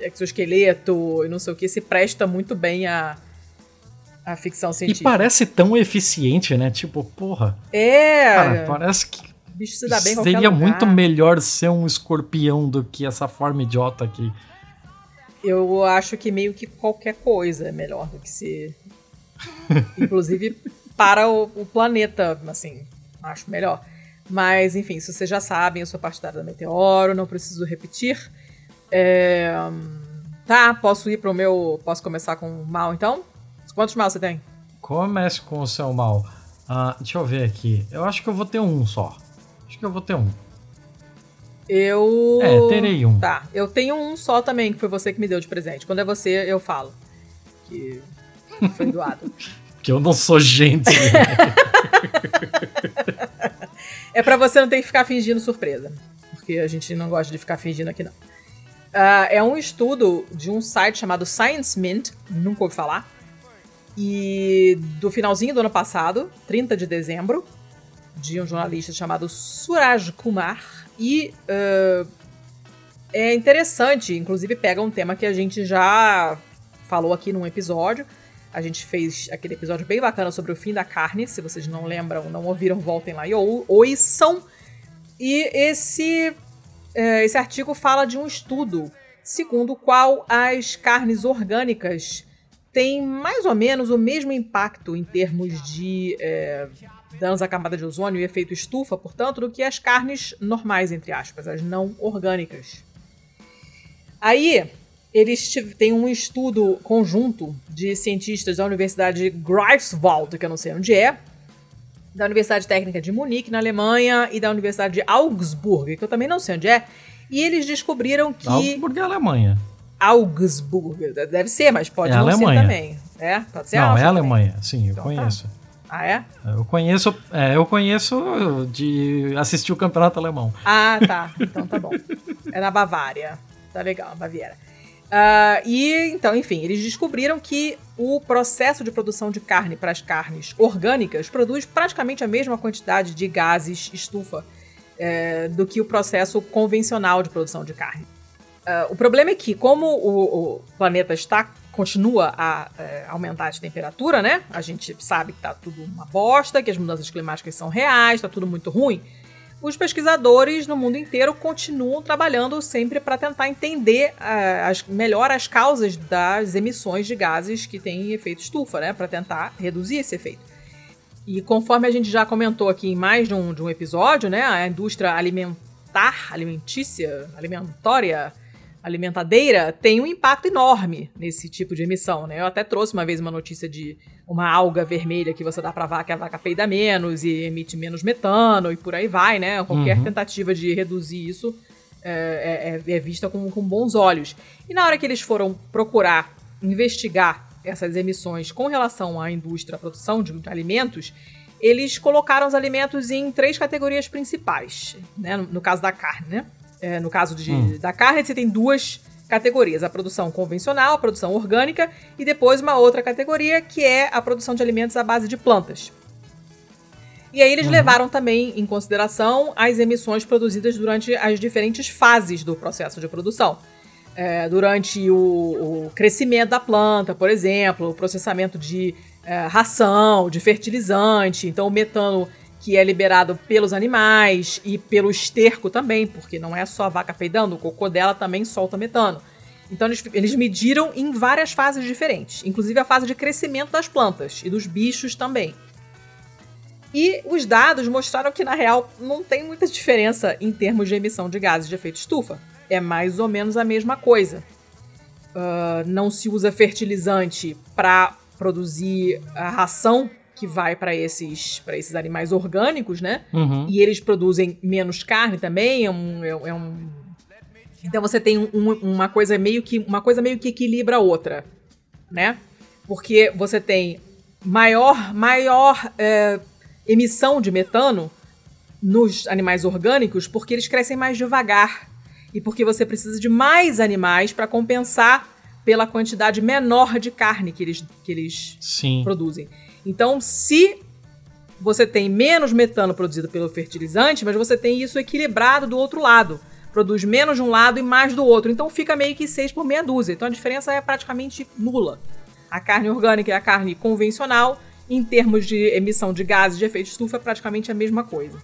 exoesqueleto e não sei o que, se presta muito bem a, a ficção científica. E parece tão eficiente, né? Tipo, porra. É. Cara, parece que. Bicho se dá bem Seria muito melhor ser um escorpião do que essa forma idiota aqui eu acho que meio que qualquer coisa é melhor do que ser. [laughs] Inclusive para o, o, planeta, assim, acho melhor. Mas, enfim, se vocês já sabem, eu sou partidária da Meteoro, não preciso repetir. É... Tá, posso ir pro meu. Posso começar com o mal então? Quantos mal você tem? Comece com o seu mal. Uh, deixa eu ver aqui. Eu acho que eu vou ter um só. Acho que eu vou ter um. Eu. É, terei um. Tá. Eu tenho um só também, que foi você que me deu de presente. Quando é você, eu falo. Que foi doado. [laughs] que eu não sou gente. [laughs] é para você não ter que ficar fingindo surpresa. Porque a gente não gosta de ficar fingindo aqui, não. Uh, é um estudo de um site chamado Science Mint, nunca ouvi falar. E do finalzinho do ano passado, 30 de dezembro, de um jornalista chamado Suraj Kumar e uh, é interessante, inclusive pega um tema que a gente já falou aqui num episódio. A gente fez aquele episódio bem bacana sobre o fim da carne. Se vocês não lembram, não ouviram, voltem lá e ou, ouçam. E esse, esse artigo fala de um estudo segundo o qual as carnes orgânicas têm mais ou menos o mesmo impacto em termos de é, danos à camada de ozônio e efeito estufa, portanto, do que as carnes normais, entre aspas, as não orgânicas. Aí, eles têm um estudo conjunto de cientistas da Universidade de Greifswald, que eu não sei onde é, da Universidade Técnica de Munique, na Alemanha, e da Universidade de Augsburg, que eu também não sei onde é, e eles descobriram que. Augsburg é Alemanha. Augsburg, deve ser, mas pode é não Alemanha. ser também. É, pode ser Não, é Alemanha, sim, eu então, tá. conheço. Tá. Ah, é? Eu conheço, é, eu conheço de assistir o campeonato alemão. Ah, tá. Então tá bom. É na Bavária. Tá legal, Baviera. Uh, e então, enfim, eles descobriram que o processo de produção de carne para as carnes orgânicas produz praticamente a mesma quantidade de gases estufa é, do que o processo convencional de produção de carne. Uh, o problema é que, como o, o planeta está continua a é, aumentar de temperatura, né? A gente sabe que tá tudo uma bosta, que as mudanças climáticas são reais, tá tudo muito ruim. Os pesquisadores no mundo inteiro continuam trabalhando sempre para tentar entender uh, as, melhor as causas das emissões de gases que têm efeito estufa, né? Para tentar reduzir esse efeito. E conforme a gente já comentou aqui em mais de um, de um episódio, né? A indústria alimentar, alimentícia, alimentória, alimentadeira tem um impacto enorme nesse tipo de emissão, né? Eu até trouxe uma vez uma notícia de uma alga vermelha que você dá pra vaca, a vaca peida menos e emite menos metano e por aí vai, né? Qualquer uhum. tentativa de reduzir isso é, é, é vista com, com bons olhos. E na hora que eles foram procurar investigar essas emissões com relação à indústria, à produção de alimentos, eles colocaram os alimentos em três categorias principais, né? No, no caso da carne, né? É, no caso de, hum. da carne, você tem duas categorias: a produção convencional, a produção orgânica e depois uma outra categoria que é a produção de alimentos à base de plantas. E aí eles uhum. levaram também em consideração as emissões produzidas durante as diferentes fases do processo de produção. É, durante o, o, crescimento da planta, por exemplo, o processamento de é, ração, de fertilizante, então o metano que é liberado pelos animais e pelo esterco também, porque não é só a vaca peidando, o cocô dela também solta metano. Então eles, eles mediram em várias fases diferentes, inclusive a fase de crescimento das plantas e dos bichos também. E os dados mostraram que, na real, não tem muita diferença em termos de emissão de gases de efeito estufa. É mais ou menos a mesma coisa. Uh, não se usa fertilizante para produzir a ração que vai para esses, esses animais orgânicos, né? Uhum. E eles produzem menos carne também. É um, é, é um... Então você tem um, uma coisa meio que uma coisa meio que equilibra a outra, né? Porque você tem maior maior é, emissão de metano nos animais orgânicos porque eles crescem mais devagar e porque você precisa de mais animais para compensar pela quantidade menor de carne que eles, que eles produzem. Então, se você tem menos metano produzido pelo fertilizante, mas você tem isso equilibrado do outro lado. Produz menos de um lado e mais do outro. Então fica meio que 6 por meia dúzia. Então a diferença é praticamente nula. A carne orgânica e a carne convencional em termos de emissão de gases de efeito estufa, é praticamente a mesma coisa.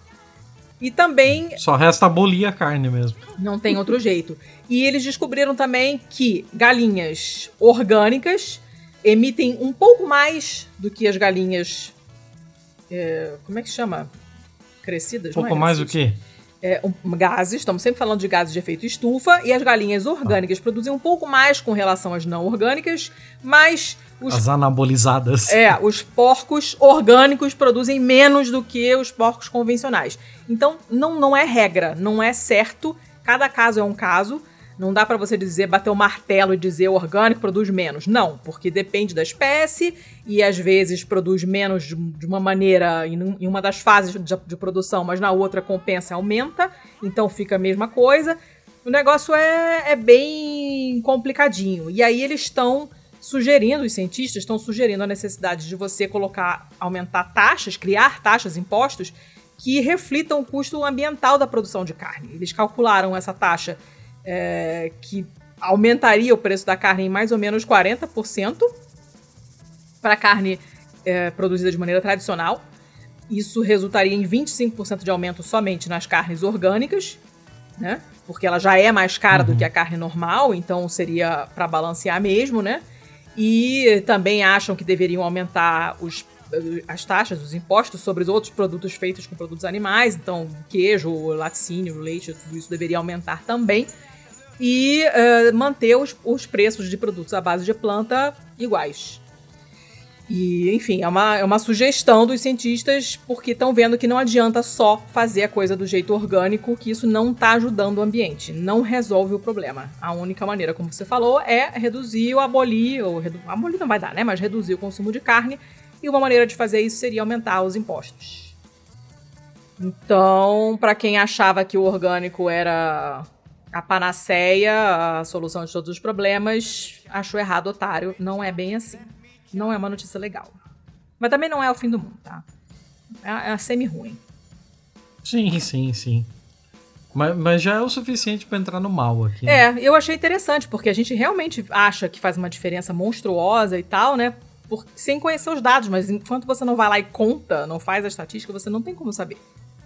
E também. Só resta abolir a carne mesmo. Não tem outro jeito. E eles descobriram também que galinhas orgânicas emitem um pouco mais do que as galinhas. É, como é que chama? Crescidas? Um pouco é mais do que? É, um, gases, estamos sempre falando de gases de efeito estufa, e as galinhas orgânicas ah. produzem um pouco mais com relação às não orgânicas, mas os, As anabolizadas. É, os porcos orgânicos produzem menos do que os porcos convencionais. Então, não, não é regra, não é certo. Cada caso é um caso. Não dá para você dizer, bater o martelo e dizer o orgânico produz menos. Não, porque depende da espécie e às vezes produz menos de, uma maneira em, uma das fases de, produção, mas na outra compensa aumenta. Então fica a mesma coisa. O negócio é, é bem complicadinho. E aí eles estão sugerindo, os cientistas estão sugerindo a necessidade de você colocar, aumentar taxas, criar taxas, impostos que reflitam o custo ambiental da produção de carne. Eles calcularam essa taxa é, que aumentaria o preço da carne em mais ou menos 40% para a carne é, produzida de maneira tradicional. Isso resultaria em 25% de aumento somente nas carnes orgânicas, né? Porque ela já é mais cara uhum. do que a carne normal, então seria para balancear mesmo, né? E também acham que deveriam aumentar os, as taxas, os impostos sobre os outros produtos feitos com produtos animais. Então, queijo, laticínio, leite, tudo isso deveria aumentar também. E uh, manter os, os preços de produtos à base de planta iguais. E, enfim, é uma, é uma sugestão dos cientistas, porque estão vendo que não adianta só fazer a coisa do jeito orgânico, que isso não está ajudando o ambiente, não resolve o problema. A única maneira, como você falou, é reduzir ou abolir, ou redu abolir não vai dar, né? Mas reduzir o consumo de carne, e uma maneira de fazer isso seria aumentar os impostos. Então, para quem achava que o orgânico era a panaceia, a solução de todos os problemas, achou errado, otário. Não é bem assim não é uma notícia legal. Mas também não é o fim do mundo, tá? É, é semi-ruim. Sim, sim, sim. Mas, mas, já é o suficiente para entrar no mal aqui. Né? É, eu achei interessante, porque a gente realmente acha que faz uma diferença monstruosa e tal, né? Por, sem conhecer os dados, mas enquanto você não vai lá e conta, não faz a estatística, você não tem como saber.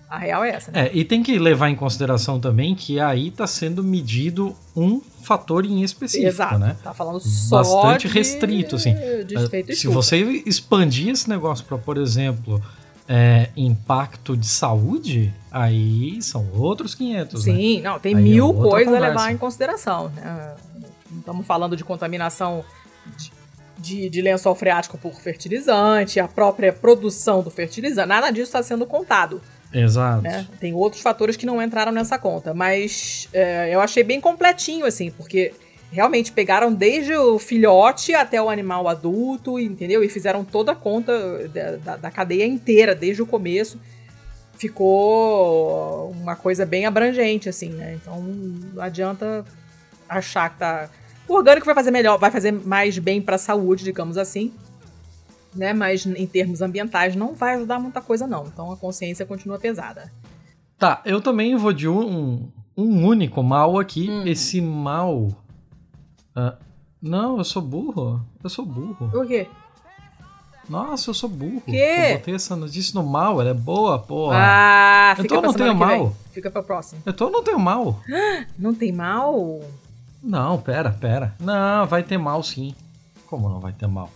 A real é essa, né? É, e tem que levar em consideração também que aí está sendo medido um fator em específico, Exato. né? Tá falando só Bastante de, restrito, assim. De Se você expandir esse negócio para, por exemplo, é, impacto de saúde, aí são outros 500, né? Sim, né? não, tem aí é mil é coisas a levar em consideração. Né? Não estamos falando de contaminação de, de, de, lençol freático por fertilizante, a própria produção do fertilizante, nada disso está sendo contado. Exato. Né? Tem outros fatores que não entraram nessa conta, mas é, eu achei bem completinho, assim, porque realmente pegaram desde o filhote até o animal adulto, entendeu? E fizeram toda a conta da, da, da cadeia inteira, desde o começo. Ficou uma coisa bem abrangente, assim, né? Então não adianta achar que tá. O orgânico vai fazer melhor, vai fazer mais bem pra saúde, digamos assim. Né? Mas em termos ambientais não vai ajudar muita coisa, não. Então a consciência continua pesada. Tá, eu também vou de um, um único mal aqui. Hum. Esse mal. Uh, não, eu sou burro. Eu sou burro. Por quê? Nossa, eu sou burro. Que? Eu botei essa notícia no mal, ela é boa, porra. Ah, fica então eu não tenho mal. Fica pra próxima. Então eu não tenho mal. [gasps] Não tem mal? Não, pera, pera. Não, vai ter mal sim. Como não vai ter mal?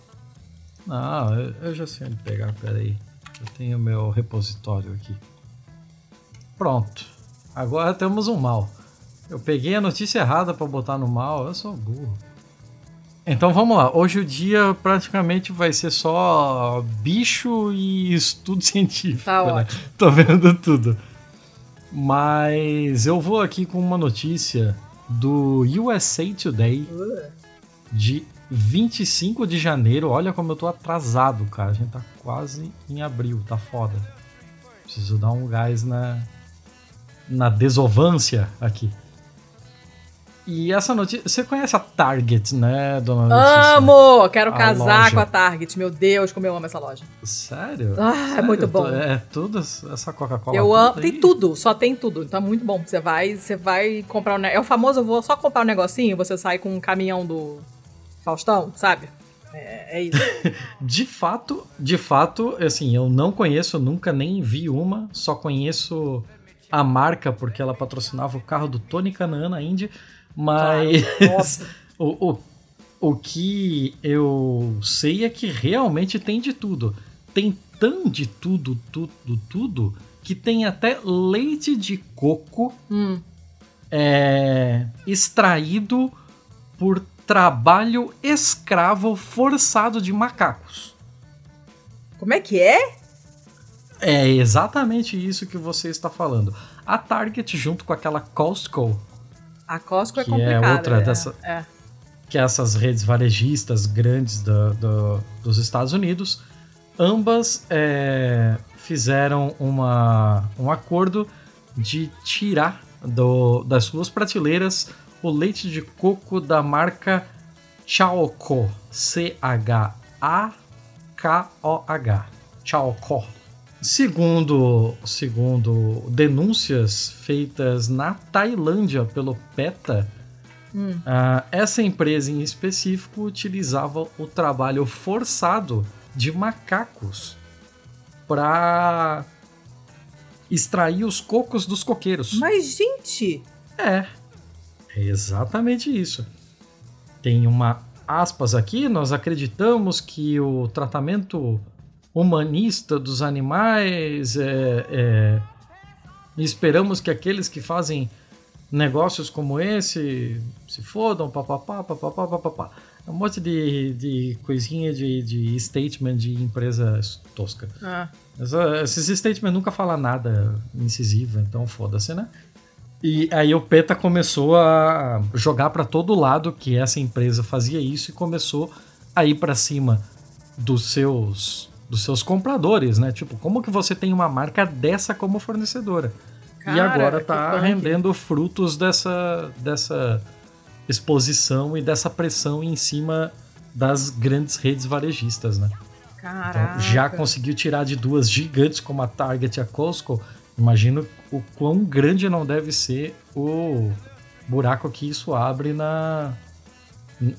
Não, eu, já sei onde pegar, pera aí. Eu tenho meu repositório aqui. Pronto. Agora temos um mal. Eu peguei a notícia errada para botar no mal, eu sou burro. Então vamos lá. Hoje o dia praticamente vai ser só bicho e estudo [laughs] científico. Tá né? ótimo. Tô vendo tudo. Mas eu vou aqui com uma notícia do USA Today de 25 de janeiro. Olha como eu tô atrasado, cara. A gente tá quase em abril, tá foda. Preciso dar um gás na, na desovância aqui. E essa notícia. Você conhece a Target, né, dona? Amo! Quero A casar loja. com a Target. Meu Deus, como eu amo essa loja. Sério? Ah, é Sério? muito bom. É tudo essa Coca-Cola. Eu amo. aí? Tem tudo, só tem tudo. Então é muito bom. Você vai, você vai comprar um. É o famoso, eu vou só comprar um negocinho, você sai com um caminhão do Faustão, sabe? É, é isso. [laughs] De fato, de fato, assim, eu não conheço, nunca nem vi uma, só conheço a marca porque ela patrocinava o carro do Tony Canaan na Indy, mas Nossa. [laughs] o, o, o que eu sei é que realmente tem de tudo. Tem tão de tudo, tudo, tudo, que tem até leite de coco Hum. é, extraído por trabalho escravo forçado de macacos. Como é que é? É exatamente isso que você está falando. A Target, junto com aquela Costco, A Costco é Que é complicada. outra é, dessa- É. que é essas redes varejistas grandes do- do- dos Estados Unidos, ambas é, fizeram uma, um acordo de tirar do- das suas prateleiras o leite de coco da marca Chaoco. C-H-A-K-O-H. Chaoco. Segundo, segundo denúncias feitas na Tailândia pelo PETA, Hum. ah, essa empresa em específico utilizava o trabalho forçado de macacos para extrair os cocos dos coqueiros. Mas, gente, É, é exatamente isso. Tem uma aspas aqui, nós acreditamos que o tratamento humanista dos animais é, é, esperamos que aqueles que fazem negócios como esse se fodam, papapá, papapá, papapá. É um monte de, de coisinha de, de statement de empresa tosca. ah, Essa, esses statements nunca falam nada incisivo, então foda-se, né? E aí o PETA começou a jogar pra todo lado que essa empresa fazia isso e começou a ir pra cima dos seus dos seus compradores, né? Tipo, como que você tem uma marca dessa como fornecedora? e Cara, agora que tá rendendo frutos dessa dessa exposição e dessa pressão em cima das grandes redes varejistas, né? caraca. Então, já conseguiu tirar de duas gigantes como a Target e a Costco. Imagino o quão grande não deve ser o buraco que isso abre na,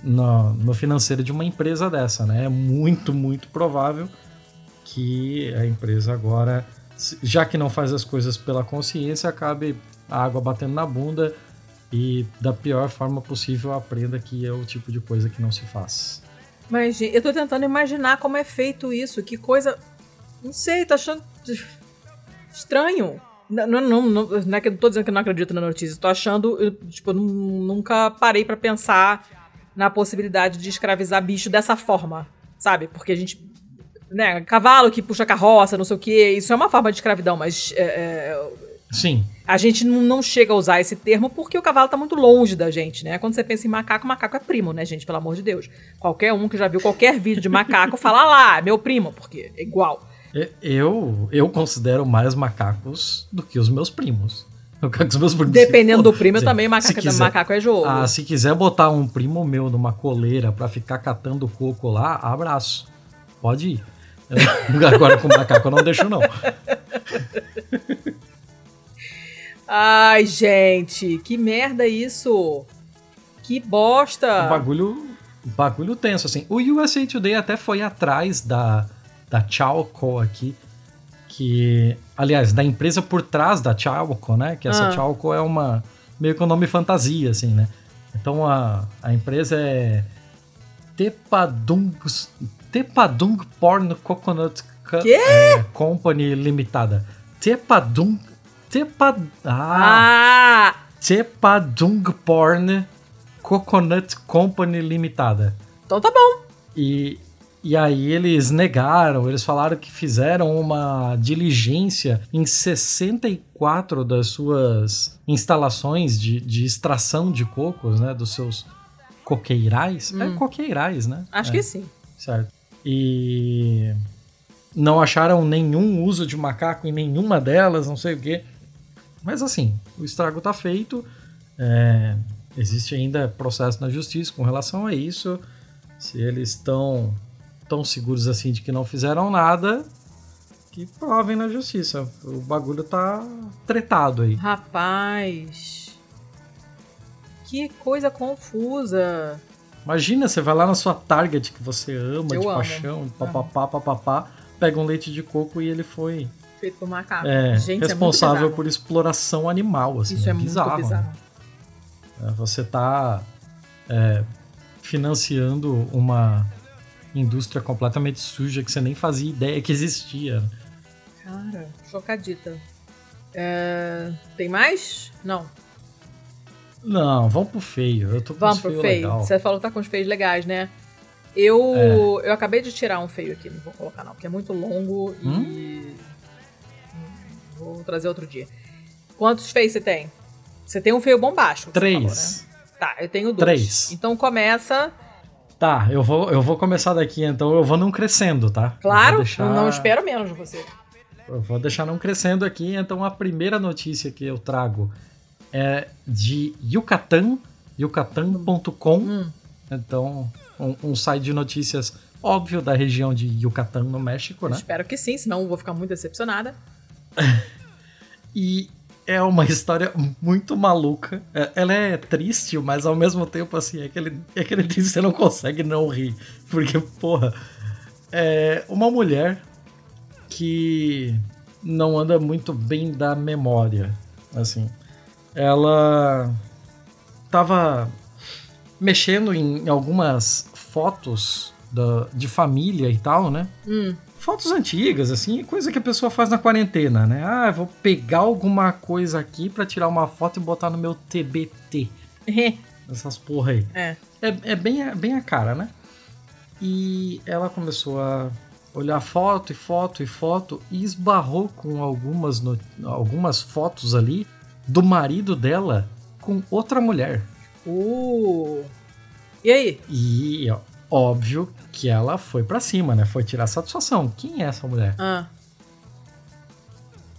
no, no financeiro de uma empresa dessa, né? É muito, muito provável que a empresa agora, já que não faz as coisas pela consciência, acabe a água batendo na bunda e da pior forma possível aprenda que é o tipo de coisa que não se faz. Mas, eu tô tentando imaginar como é feito isso. Que coisa. Não sei, tô achando. Estranho. Não, não, não, não, é que eu tô dizendo que eu não acredito na notícia. Tô achando. eu, tipo, eu nu- nunca parei pra pensar na possibilidade de escravizar bicho dessa forma. Sabe? Porque a gente. Né, cavalo que puxa carroça, não sei o quê. Isso é uma forma de escravidão, mas. é, é, Sim, a gente não, não chega a usar esse termo porque o cavalo tá muito longe da gente, né? Quando você pensa em macaco, macaco é primo, né, gente? Pelo amor de Deus. Qualquer um que já viu qualquer vídeo de macaco fala lá, meu primo, porque é igual. Eu, eu considero mais macacos do que os meus primos. [laughs] Eu quero que os meus primos Dependendo do primo, Assim, também macaco, quiser- macaco é jogo. Ah, se quiser botar um primo meu numa coleira pra ficar catando coco lá, abraço. Pode ir. Eu- [laughs] Agora com o macaco eu não deixo, não. Ai, gente, que merda isso! Que bosta! O bagulho, bagulho tenso, assim. O USA Today até foi atrás da, da Chalco aqui, que, aliás, da empresa por trás da Chalco, né? Que essa Ah. Chalco é uma, meio que um nome fantasia, assim, né? Então a, a empresa é Tepadung, Tepadung Porn Coconut é, Company Limitada. Tepadung, Tepad... Ah! Ah! Tepadung Porn Coconut Company Limitada. Então tá bom. E, e aí eles negaram, eles falaram que fizeram uma diligência em 64 das suas instalações de, de extração de cocos, né? Dos seus coqueirais. É Hum. coqueirais, né? Acho É, que sim. Certo. E não acharam nenhum uso de macaco em nenhuma delas, não sei o quê. Mas assim, o estrago tá feito. é, existe ainda processo na justiça com relação a isso. Se eles estão tão seguros assim de que não fizeram nada, que provem na justiça. O bagulho tá tretado aí. Rapaz. Que coisa confusa. Imagina, você vai lá na sua Target que você ama Eu de amo. paixão, papapá, papapá, pega um leite de coco e ele foi Feito por macaco. é, Gente, responsável é por exploração animal. Assim, Isso é, bizarro. muito bizarro. né? Você tá é, financiando uma indústria completamente suja que você nem fazia ideia que existia. Cara, chocadita. É, Tem mais? Não. Não, vamos pro feio. Eu tô com Vamos pro feio feio. Você falou que tá com os feios legais, né? Eu, É. eu acabei de tirar um feio aqui, não vou colocar não, porque é muito longo e. Hum? Hum, Vou trazer outro dia. Quantos feios você tem? Você tem um feio bombástico. Três. falou, né? Tá, eu tenho dois. Três. Então começa. Tá, eu vou, eu vou começar daqui, então eu vou não crescendo, tá? Eu Claro, deixar- eu não espero menos de você. Eu vou deixar não crescendo aqui, então a primeira notícia que eu trago é de Yucatán, yucatan.com. Hum. Então, um, um site de notícias óbvio da região de Yucatán, no México, Eu né? espero que sim, senão eu vou ficar muito decepcionada. [laughs] E é uma [laughs] história muito maluca. É- Ela é triste, mas ao mesmo tempo, assim, é aquele, é aquele triste [laughs] que você não consegue não rir. Porque, porra, é uma mulher que não anda muito bem da memória, assim. Ela tava mexendo em algumas fotos da, de família e tal, né? Hum. Fotos antigas, assim, coisa que a pessoa faz na quarentena, né? Ah, eu vou pegar alguma coisa aqui pra tirar uma foto e botar no meu TBT. Essas porra aí. é. É, é bem, a- bem a cara, né? E ela começou a olhar foto e foto e foto e esbarrou com algumas, no- algumas fotos ali do marido dela com outra mulher. Uh. E aí? E ó, óbvio que ela foi pra cima, né? Foi tirar satisfação. Quem é essa mulher? Ah.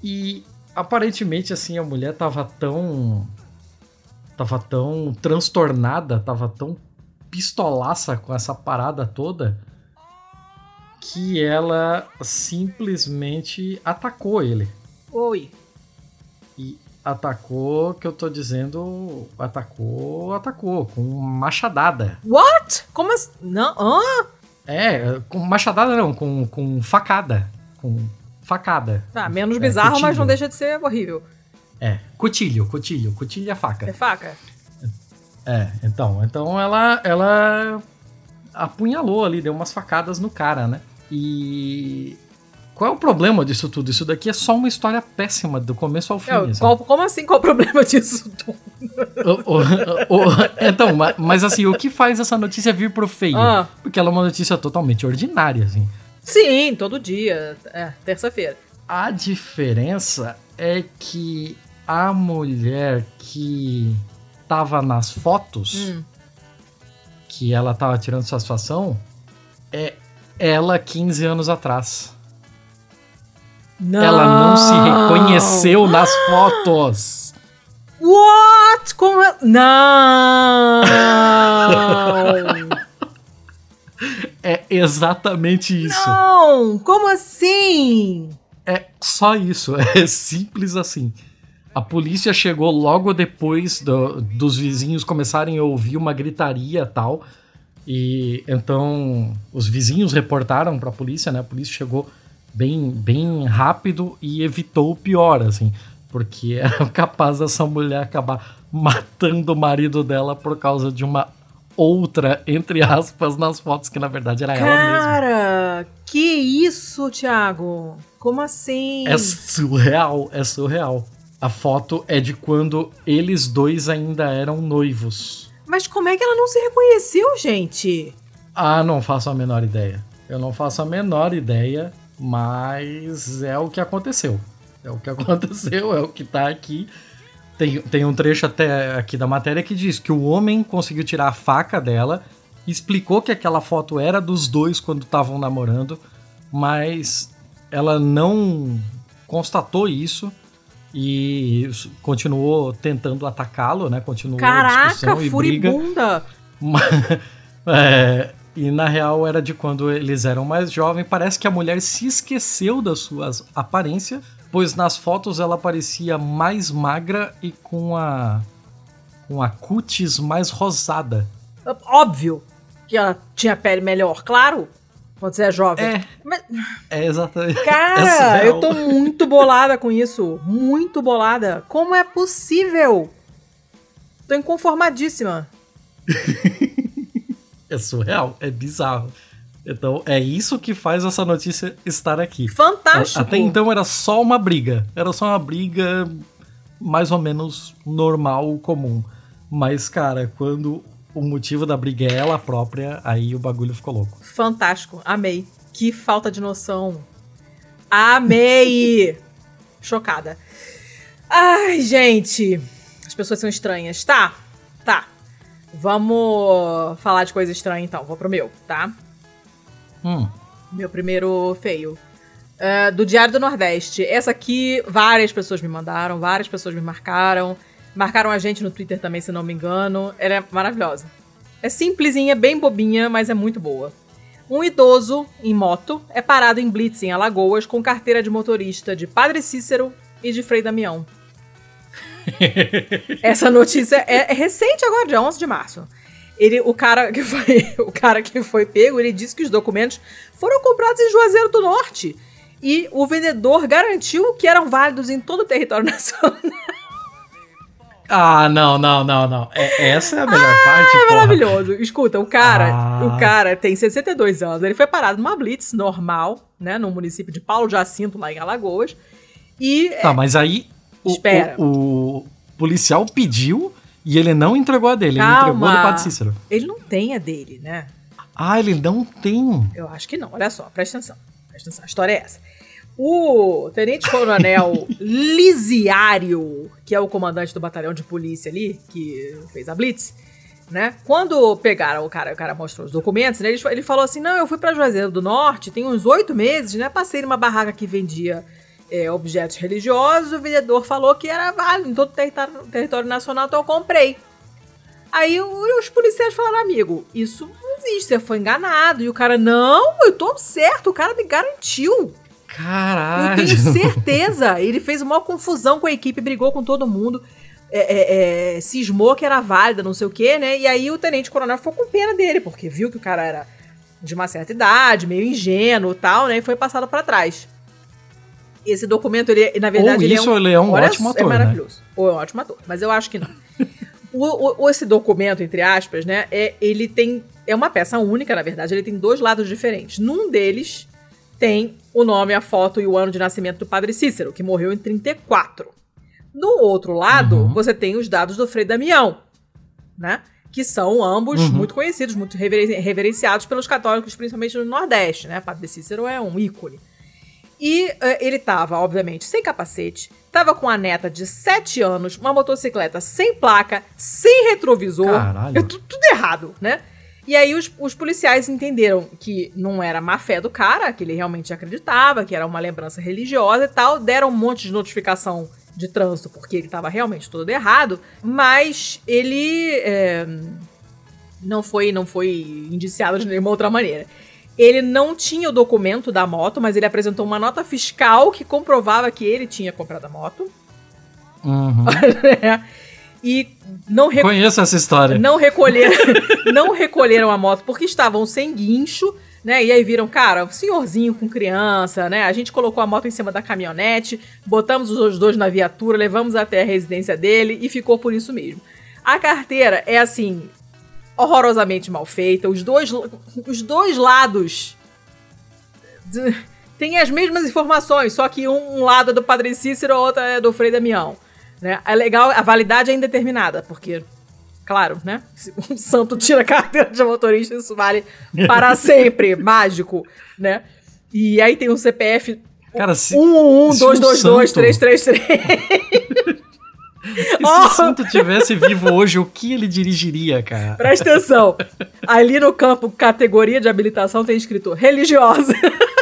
E aparentemente, assim, a mulher tava tão. Tava tão transtornada, tava tão pistolaça com essa parada toda que ela simplesmente atacou ele. Oi. E atacou, que eu tô dizendo, atacou, atacou, com machadada. What? Como assim? Não? Ah? É, com machadada não, com, com facada. Com facada. Tá, menos É, bizarro, mas cutilho. não deixa de ser horrível. É, cutilho, cutilho, cutilho é faca. É faca? É, então, então ela ela apunhalou ali, deu umas facadas no cara, né? E qual é o problema disso tudo? Isso daqui é só uma história péssima do começo ao fim. Eu, assim. qual- como assim? Qual o problema [laughs] disso? tudo? O- o- o- então, ma- mas assim, o que faz essa notícia vir pro feio? Ah. Porque ela é uma notícia totalmente ordinária, assim. Sim, todo dia. É, terça-feira. A diferença é que a mulher que tava nas fotos, Hum. que ela tava tirando satisfação, é ela 15 anos atrás. Não. Ela não se reconheceu nas fotos. What? Como? é- Não! [laughs] É exatamente isso. Não! Como assim? É só isso, [laughs] é simples assim. A polícia chegou logo depois do- dos vizinhos começarem a ouvir uma gritaria e tal. E então os vizinhos reportaram para a polícia, né? A polícia chegou bem, bem rápido e evitou o pior, assim, porque [laughs] era capaz dessa mulher acabar matando o marido dela por causa de uma outra, entre aspas, nas fotos, que na verdade era ela mesma. Cara, que isso, Thiago? Como assim? É surreal, é surreal. A foto é de quando eles dois ainda eram noivos. Mas como é que ela não se reconheceu, gente? Ah, não faço a menor ideia. Eu não faço a menor ideia, mas é o que aconteceu. É o que [laughs] aconteceu, é o que tá aqui. Tem, tem um trecho até aqui da matéria que diz que o homem conseguiu tirar a faca dela, explicou que aquela foto era dos dois quando estavam namorando, mas ela não constatou isso e continuou tentando atacá-lo, né? Continuou a Caraca, discussão e briga. furibunda. [laughs] É, e na real era de quando eles eram mais jovens. Parece que a mulher se esqueceu da sua aparência, pois nas fotos ela parecia mais magra e com a, com a cutis mais rosada. Óbvio que ela tinha pele melhor, claro. Quando você é jovem. É, Mas, é exatamente. [laughs] é cara, surreal. eu tô muito bolada com isso. Muito bolada. Como é possível? Tô inconformadíssima. [laughs] É surreal, é bizarro. Então é isso que faz essa notícia estar aqui. Fantástico. Até então era só uma briga. Era só uma briga mais ou menos normal, comum. Mas, cara, quando o motivo da briga é ela própria, aí o bagulho ficou louco. Fantástico. Amei. Que falta de noção. Amei! [laughs] Chocada. Ai, gente. As pessoas são estranhas. Tá, tá. Vamos falar de coisa estranha então. Vou pro meu, tá? Hum, Meu primeiro feio. É, do Diário do Nordeste. Essa aqui, várias pessoas me mandaram, várias pessoas me marcaram. Marcaram a gente no Twitter também, se não me engano. Ela é maravilhosa. É simplesinha, bem bobinha, mas é muito boa. Um idoso em moto é parado em Blitz, em Alagoas, com carteira de motorista de Padre Cícero e de Frei Damião. [laughs] Essa notícia é, é recente agora, dia 11 de março. Ele, o cara que foi, [laughs] o cara que foi pego, ele disse que os documentos foram comprados em Juazeiro do Norte e o vendedor garantiu que eram válidos em todo o território [laughs] nacional. Ah, não, não, não, não. É, essa é a melhor parte, É porra. maravilhoso. Escuta, o cara, Ah. o cara tem 62 anos. Ele foi parado numa blitz normal, né, no município de Paulo Jacinto, lá em Alagoas. E Tá, mas aí o, Espera. o- o policial pediu e ele não entregou a dele, ele Calma. entregou a do Padre Cícero. ele não tem a dele, né? Ah, ele não tem. Eu acho que não. Olha só, presta atenção. Presta atenção. A história é essa. O Tenente Coronel [laughs] Lisiário, que é o comandante do batalhão de polícia ali, que fez a Blitz, né? Quando pegaram o cara, o cara mostrou os documentos, né? Ele, ele falou assim: não, eu fui pra Juazeiro do Norte, tem uns oito meses, né? Passei numa barraca que vendia é, objetos religiosos, o vendedor falou que era válido em todo o território, território nacional, então eu comprei. Aí os policiais falaram, amigo, isso não existe, você foi enganado. E o cara, não, eu tô certo, o cara me garantiu. Eu Caralho. tenho [laughs] certeza. Ele fez uma confusão com a equipe, brigou com todo mundo, é, é, é, cismou que era válida, não sei o quê, né? E aí o tenente coronel ficou com pena dele, porque viu que o cara era de uma certa idade, meio ingênuo e tal, né? E foi passado pra trás. Esse documento, ele, na verdade, Ou ele é isso, um, ele é um ótimo só, ator, É né? maravilhoso. Ou é um ótimo ator, mas eu acho que não. [laughs] o, o- esse documento, entre aspas, né, é, ele tem. É uma peça única, na verdade, ele tem dois lados diferentes. Num deles tem o nome, a foto e o ano de nascimento do padre Cícero, que morreu em 34. No outro lado, Uhum. você tem os dados do Frei Damião, né? Que são ambos Uhum. muito conhecidos, muito reveren- reverenciados pelos católicos, principalmente no Nordeste, né? Padre Cícero é um ícone. E eh, ele tava, obviamente, sem capacete, tava com a neta de 7 anos, uma motocicleta sem placa, sem retrovisor. Caralho. É tu- tudo errado, né? E aí os, os policiais entenderam que não era má fé do cara, que ele realmente acreditava, que era uma lembrança religiosa e tal, deram um monte de notificação de trânsito, porque ele estava realmente todo errado, mas ele é, não foi não foi indiciado de nenhuma outra maneira. Ele não tinha o documento da moto, mas ele apresentou uma nota fiscal que comprovava que ele tinha comprado a moto. Uhum. [laughs] e não reco- Conheço essa história. não recolheram, [laughs] não recolheram a moto porque estavam sem guincho, né? E aí viram, cara, um senhorzinho com criança, né? A gente colocou a moto em cima da caminhonete, botamos os dois na viatura, levamos até a residência dele e ficou por isso mesmo. A carteira é assim horrorosamente mal feita, os dois os dois lados têm as mesmas informações, só que um, um lado é do Padre Cícero, outro é do Frei Damião. Né? É legal, a validade é indeterminada, porque, claro, né? Se um [laughs] santo tira a carteira de motorista, isso vale para [laughs] sempre, mágico, né? E aí tem um CPF Cara, se, 111 se um 222 santo- 333. se [laughs] [laughs] Oh! o santo tivesse vivo hoje, o que ele dirigiria, cara? Presta atenção. Ali no campo categoria de habilitação tem escrito religiosa. [laughs]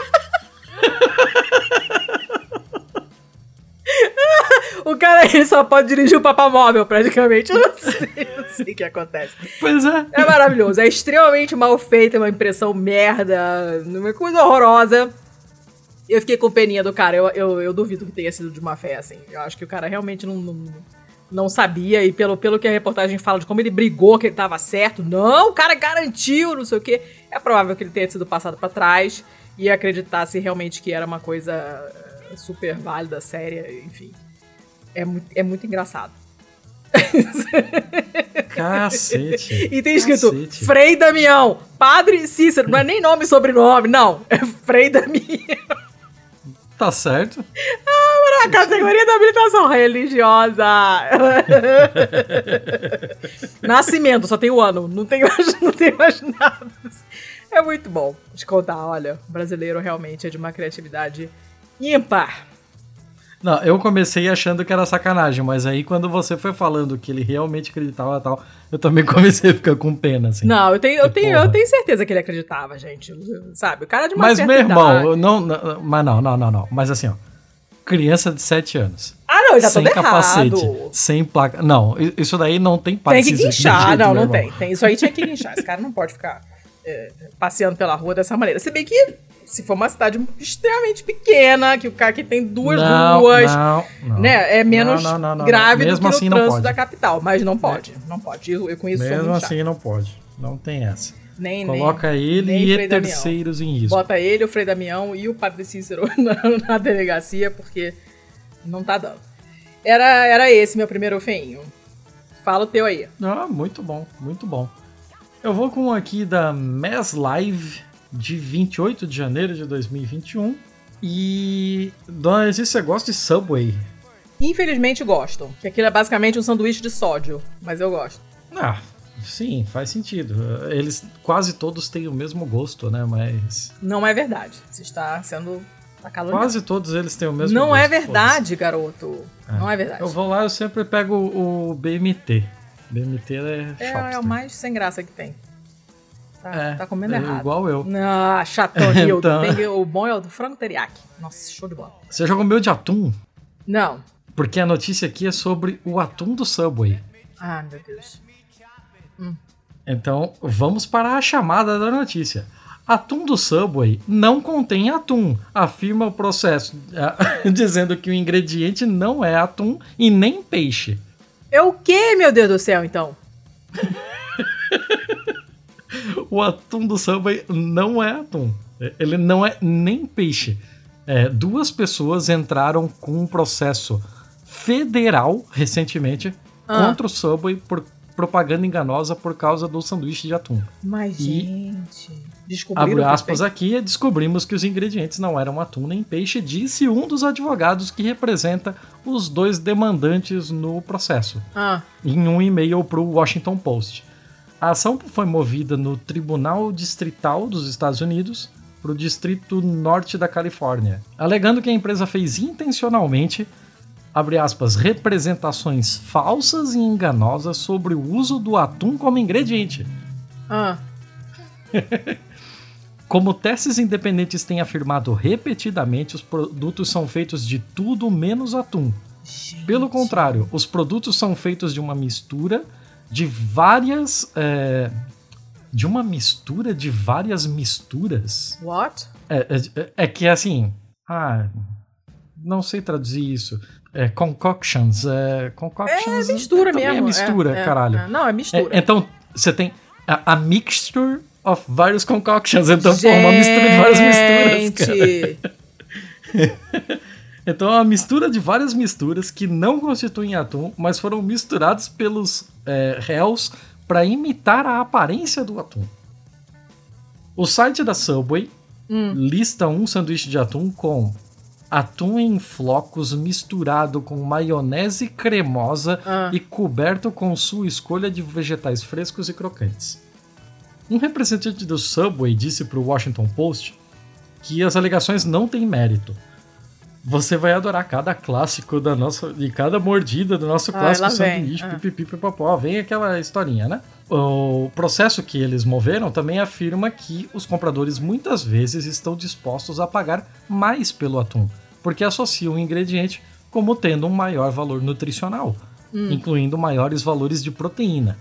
O cara ele só pode dirigir o papamóvel, praticamente. Eu não sei, não sei o que acontece. Pois é. É maravilhoso. É extremamente mal feito, é uma impressão merda, uma coisa horrorosa. Eu fiquei com peninha do cara. Eu, eu, eu duvido que tenha sido de uma fé, assim. Eu acho que o cara realmente não, não, não sabia. E pelo, pelo que a reportagem fala de como ele brigou, que ele tava certo. Não, o cara garantiu, não sei o quê. É provável que ele tenha sido passado pra trás e acreditasse realmente que era uma coisa eh, super válida, séria, enfim. É muito, é muito engraçado. Cacete. [laughs] E tem escrito Cacete. Frei Damião, Padre Cícero, não é nem nome e sobrenome, não. É Frei Damião. Tá certo. A categoria da habilitação religiosa. [laughs] Nascimento, só tem o ano, não tem mais, [laughs] não tem mais nada. É muito bom de contar, olha, o brasileiro realmente é de uma criatividade ímpar. Não, eu comecei achando que era sacanagem, mas aí quando você foi falando que ele realmente acreditava e tal, eu também [laughs] comecei a ficar com pena, assim. Não, eu tenho, eu tenho, eu tenho certeza que ele acreditava, gente. Sabe? O cara é de uma Mas, meu irmão, não, não- Mas não, não, não, não. Mas assim, ó. Criança de 7 anos. Ah, não, tá sem todo capacete, errado. sem placa. Não, isso daí não tem Tem paciência que guinchar. Não, não tem. tem. Isso aí tinha que guinchar. Esse cara não pode ficar é, passeando pela rua dessa maneira. Se bem que, se for uma cidade extremamente pequena, que o cara que tem duas Não, ruas, não, não. né, é menos grave do que no assim não trânsito da capital. Mas não pode. Não pode. Eu, eu conheço Mesmo assim não pode. Não tem essa. Nem, Coloca nem, ele nem e Frei Damião. terceiros em risco. Bota ele, o Frei Damião e o Padre Cícero [laughs] na, na delegacia, porque não tá dando. Era, era esse meu primeiro feinho. Fala o teu aí. Ah, muito bom, muito bom. Eu vou com um aqui da Mass Live de 28 de janeiro de 2021. E, dona Letícia, você gosta de Subway? Infelizmente gosto. Que aquilo é basicamente um sanduíche de sódio. Mas eu gosto. Ah, sim, faz sentido. Eles quase todos têm o mesmo gosto, né? Mas Não é verdade. Você está sendo acalorado. quase todos eles têm o mesmo Não gosto. é verdade, garoto. É. Não é verdade. Eu vou lá, eu sempre pego o BMT. BMT é, É, é o mais sem graça que tem. Tá, É, tá comendo é errado. igual eu. Ah, chatonildo. [laughs] Então. O bom é o do frango teriyaki. Nossa, show de bola. Você já comeu de atum? Não. Porque a notícia aqui é sobre o atum do Subway. Ah, meu Deus. Então, vamos para a chamada da notícia. Atum do Subway não contém atum, afirma o processo, ah, [laughs] dizendo que o ingrediente não é atum e nem peixe. É o que, meu Deus do céu, então? [laughs] O atum do Subway não é atum. Ele não é nem peixe. É, duas pessoas entraram com um processo federal recentemente Ah. contra o Subway por propaganda enganosa por causa do sanduíche de atum. Mas, E- gente. Abre aspas tem- aqui, descobrimos que os ingredientes não eram atum nem peixe, disse um dos advogados que representa os dois demandantes no processo, Ah, em um e-mail para o Washington Post. A ação foi movida no Tribunal Distrital dos Estados Unidos para o Distrito Norte da Califórnia, alegando que a empresa fez intencionalmente, abre aspas, representações falsas e enganosas sobre o uso do atum como ingrediente. ah. [laughs] Como testes independentes têm afirmado repetidamente, os produtos são feitos de tudo menos atum. Gente. Pelo contrário, os produtos são feitos de uma mistura de várias. é, de uma mistura de várias misturas. What? É, é, é que assim. Ah, não sei traduzir isso. É concoctions. É, concoctions É mistura também mesmo. É mistura, é, caralho. é. Não, é mistura. É, então, você tem a, a mixture of vários concoctions. Então, pô, uma mistura de várias misturas, cara. [laughs] Então é uma mistura de várias misturas que não constituem atum, mas foram misturados pelos é, réus para imitar a aparência do atum. O site da Subway Hum. lista um sanduíche de atum com atum em flocos misturado com maionese cremosa Ah. e coberto com sua escolha de vegetais frescos e crocantes. Um representante do Subway disse para o Washington Post que as alegações não têm mérito. Você vai adorar cada clássico da nossa, de cada mordida do nosso Ai, clássico lá vem. sanduíche, Ah. pipipi, pipopó. Vem aquela historinha, né? O processo que eles moveram também afirma que os compradores muitas vezes estão dispostos a pagar mais pelo atum, porque associam o ingrediente como tendo um maior valor nutricional, incluindo maiores valores de proteína.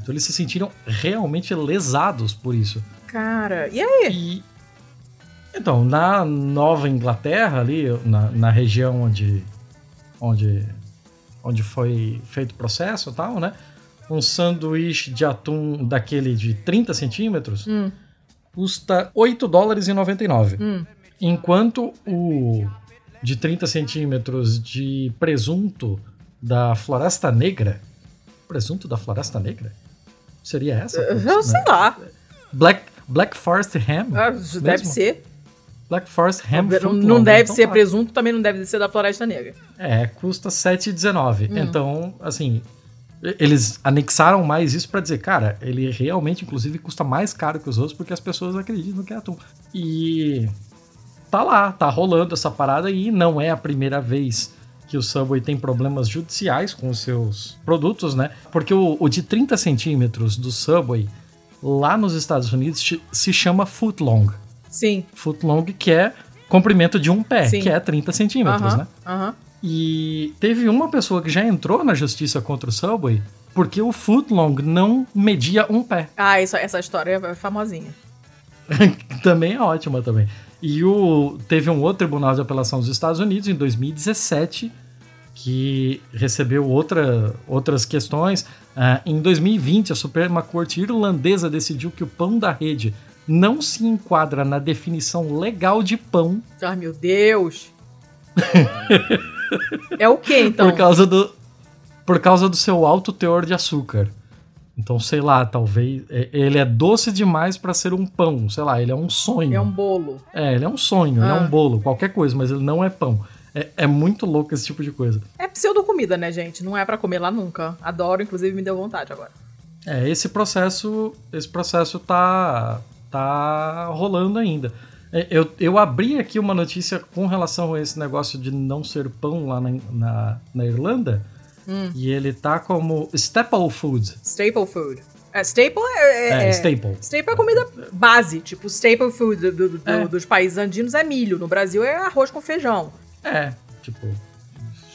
Então eles se sentiram realmente lesados por isso. cara, e aí? E então, na Nova Inglaterra, ali, na, na região onde, onde, onde foi feito o processo e tal, né? Um sanduíche de atum daquele de 30 centímetros Hum. custa 8 dólares e 99. Hum. Enquanto o de 30 centímetros de presunto da Floresta Negra. Presunto da Floresta Negra? Seria essa? Eu sei lá. Black, Black Forest Ham? Ah, Deve ser. Black Forest Ham Não, não deve Então ser tá. presunto, também não deve ser da Floresta Negra. É, custa 7,19. Hum. Então, assim, eles anexaram mais isso pra dizer, cara, ele realmente, inclusive, custa mais caro que os outros porque as pessoas acreditam que é atum. E tá lá, tá rolando essa parada e não é a primeira vez que o Subway tem problemas judiciais com os seus produtos, né? Porque o, o de 30 centímetros do Subway lá nos Estados Unidos se chama footlong. Sim. Footlong que é comprimento de um pé, Sim. que é 30 centímetros, Aham, né? aham. E teve uma pessoa que já entrou na justiça contra o Subway porque o footlong não media um pé. Ah, isso, essa história é famosinha. [laughs] também é ótima também. E o, teve um outro tribunal de apelação dos Estados Unidos em 2017 que recebeu outra, outras questões. Ah, em 2020, a Suprema Corte Irlandesa decidiu que o pão da rede não se enquadra na definição legal de pão Ai, meu Deus. é o que então? por causa do por causa do seu alto teor de açúcar. Então, sei lá, talvez é- ele é doce demais pra ser um pão, sei lá, ele é um sonho. É um bolo. É, ele é um sonho, ele é Ah. um bolo, qualquer coisa, mas ele não é pão. É, é muito louco esse tipo de coisa. É pseudo comida, né, gente? Não é pra comer lá nunca. Adoro, inclusive me deu vontade agora. É, esse processo, esse processo tá, tá rolando ainda. É, Eu, eu abri aqui uma notícia com relação a esse negócio de não ser pão lá na, na, na Irlanda, Hum. e ele tá como staple food. Staple food. É, staple é, É, é- staple. Staple é comida base, tipo staple food do- do- do- É. dos países andinos é milho. No Brasil é arroz com feijão. É, tipo,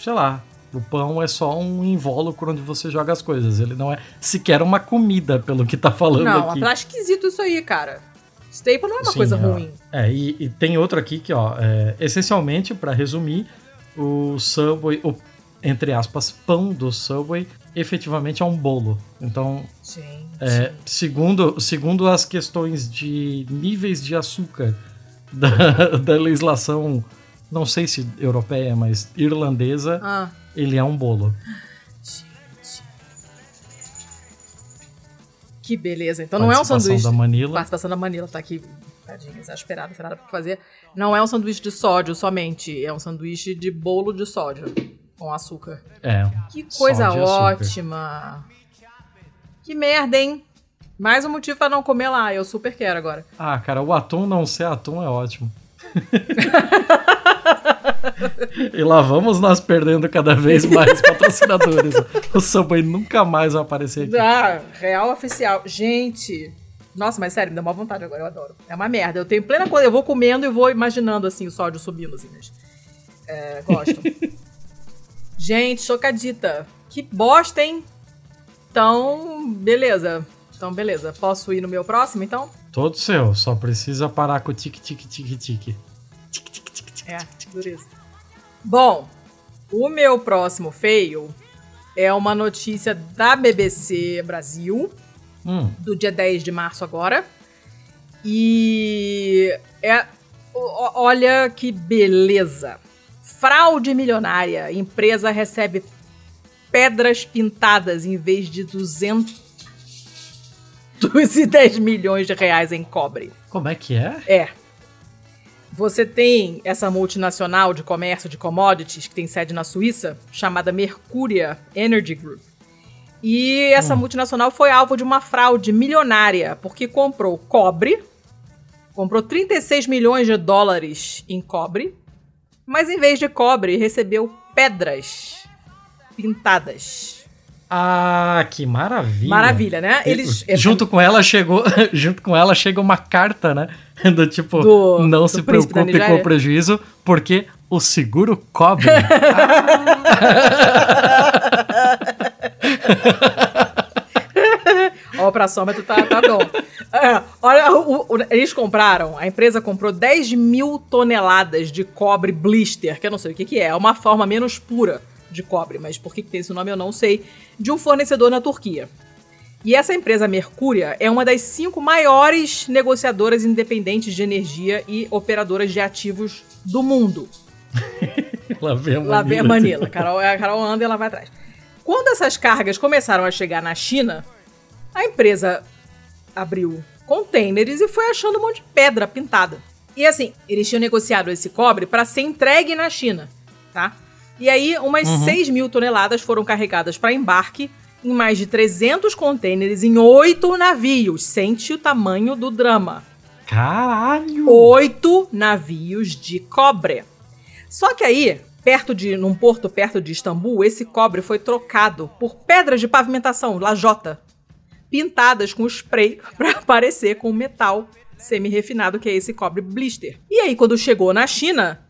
sei lá. O pão é só um invólucro onde você joga as coisas. Ele não é sequer uma comida, pelo que tá falando Não, aqui. é esquisito isso aí, cara. Staple não é uma Sim, coisa ó. ruim. É, e, e tem outro aqui que, ó, é, essencialmente, pra resumir, o Subway, o, entre aspas, pão do Subway, efetivamente é um bolo. Então, Gente. é, segundo, segundo as questões de níveis de açúcar da, [laughs] da legislação, não sei se europeia, mas irlandesa, Ah, ele é um bolo. gente. Que beleza. Então não é um sanduíche. da Manila. Participação da Manila tá aqui, tadinha, exasperada, sem nada pra fazer. Não é um sanduíche de sódio somente, é um sanduíche de bolo de sódio com açúcar. É. Que coisa ótima. Que merda, hein? Mais um motivo pra não comer lá, eu super quero agora. Ah, cara, o atum não ser atum é ótimo. E lá vamos nós perdendo cada vez mais patrocinadores. O Subway nunca mais vai aparecer aqui. Ah, real oficial. Gente. Nossa, mas sério, me dá uma vontade agora, eu adoro. É uma merda. Eu tenho plena coisa. Eu vou comendo e vou imaginando assim o sódio subindo, assim. Mas, é, gosto. [laughs] Gente, chocadita. Que bosta, hein? Então, beleza. Então, beleza. Posso ir no meu próximo, então? Todo seu, só precisa parar com o tique tique tique tique. É, dureza. Bom, o meu próximo fail é uma notícia da BBC Brasil, Hum, do dia 10 de março agora. E é. Olha que beleza. Fraude milionária. Empresa recebe pedras pintadas em vez de 210 [laughs] milhões de reais em cobre. como é que é? É. Você tem essa multinacional de comércio de commodities que tem sede na Suíça, chamada Mercuria Energy Group. E essa multinacional foi alvo de uma fraude milionária, porque comprou cobre, comprou 36 milhões de dólares em cobre, mas em vez de cobre, recebeu pedras pintadas. Ah, que maravilha. Maravilha, né? Eles junto com ela chegou, [laughs] junto com ela chega uma carta, né? [laughs] Do tipo, Do- não do se preocupe com o prejuízo, porque o seguro cobre. [laughs] Ó, pra sômetro tá, tá bom. É, olha, o- o- eles compraram, a empresa comprou 10 mil toneladas de cobre blister, que eu não sei o que, que é, é uma forma menos pura de cobre, mas por que, que tem esse nome eu não sei, de um fornecedor na Turquia. E essa empresa Mercúria é uma das cinco maiores negociadoras independentes de energia e operadoras de ativos do mundo. [laughs] Lá vem a Lá vem a Manila. Manila. Carol, a Carol anda e ela vai atrás. Quando essas cargas começaram a chegar na China, a empresa abriu containers e foi achando um monte de pedra pintada. E assim, eles tinham negociado esse cobre para ser entregue na China, tá? E aí, umas Uhum. 6 mil toneladas foram carregadas para embarque em mais de 300 containers em oito navios. Sente o tamanho do drama Caralho! oito navios de cobre. Só que aí, perto de, num porto perto de Istambul, esse cobre foi trocado por pedras de pavimentação, lajota, pintadas com spray [laughs] para parecer com metal semi-refinado que é esse cobre blister. E aí, quando chegou na China,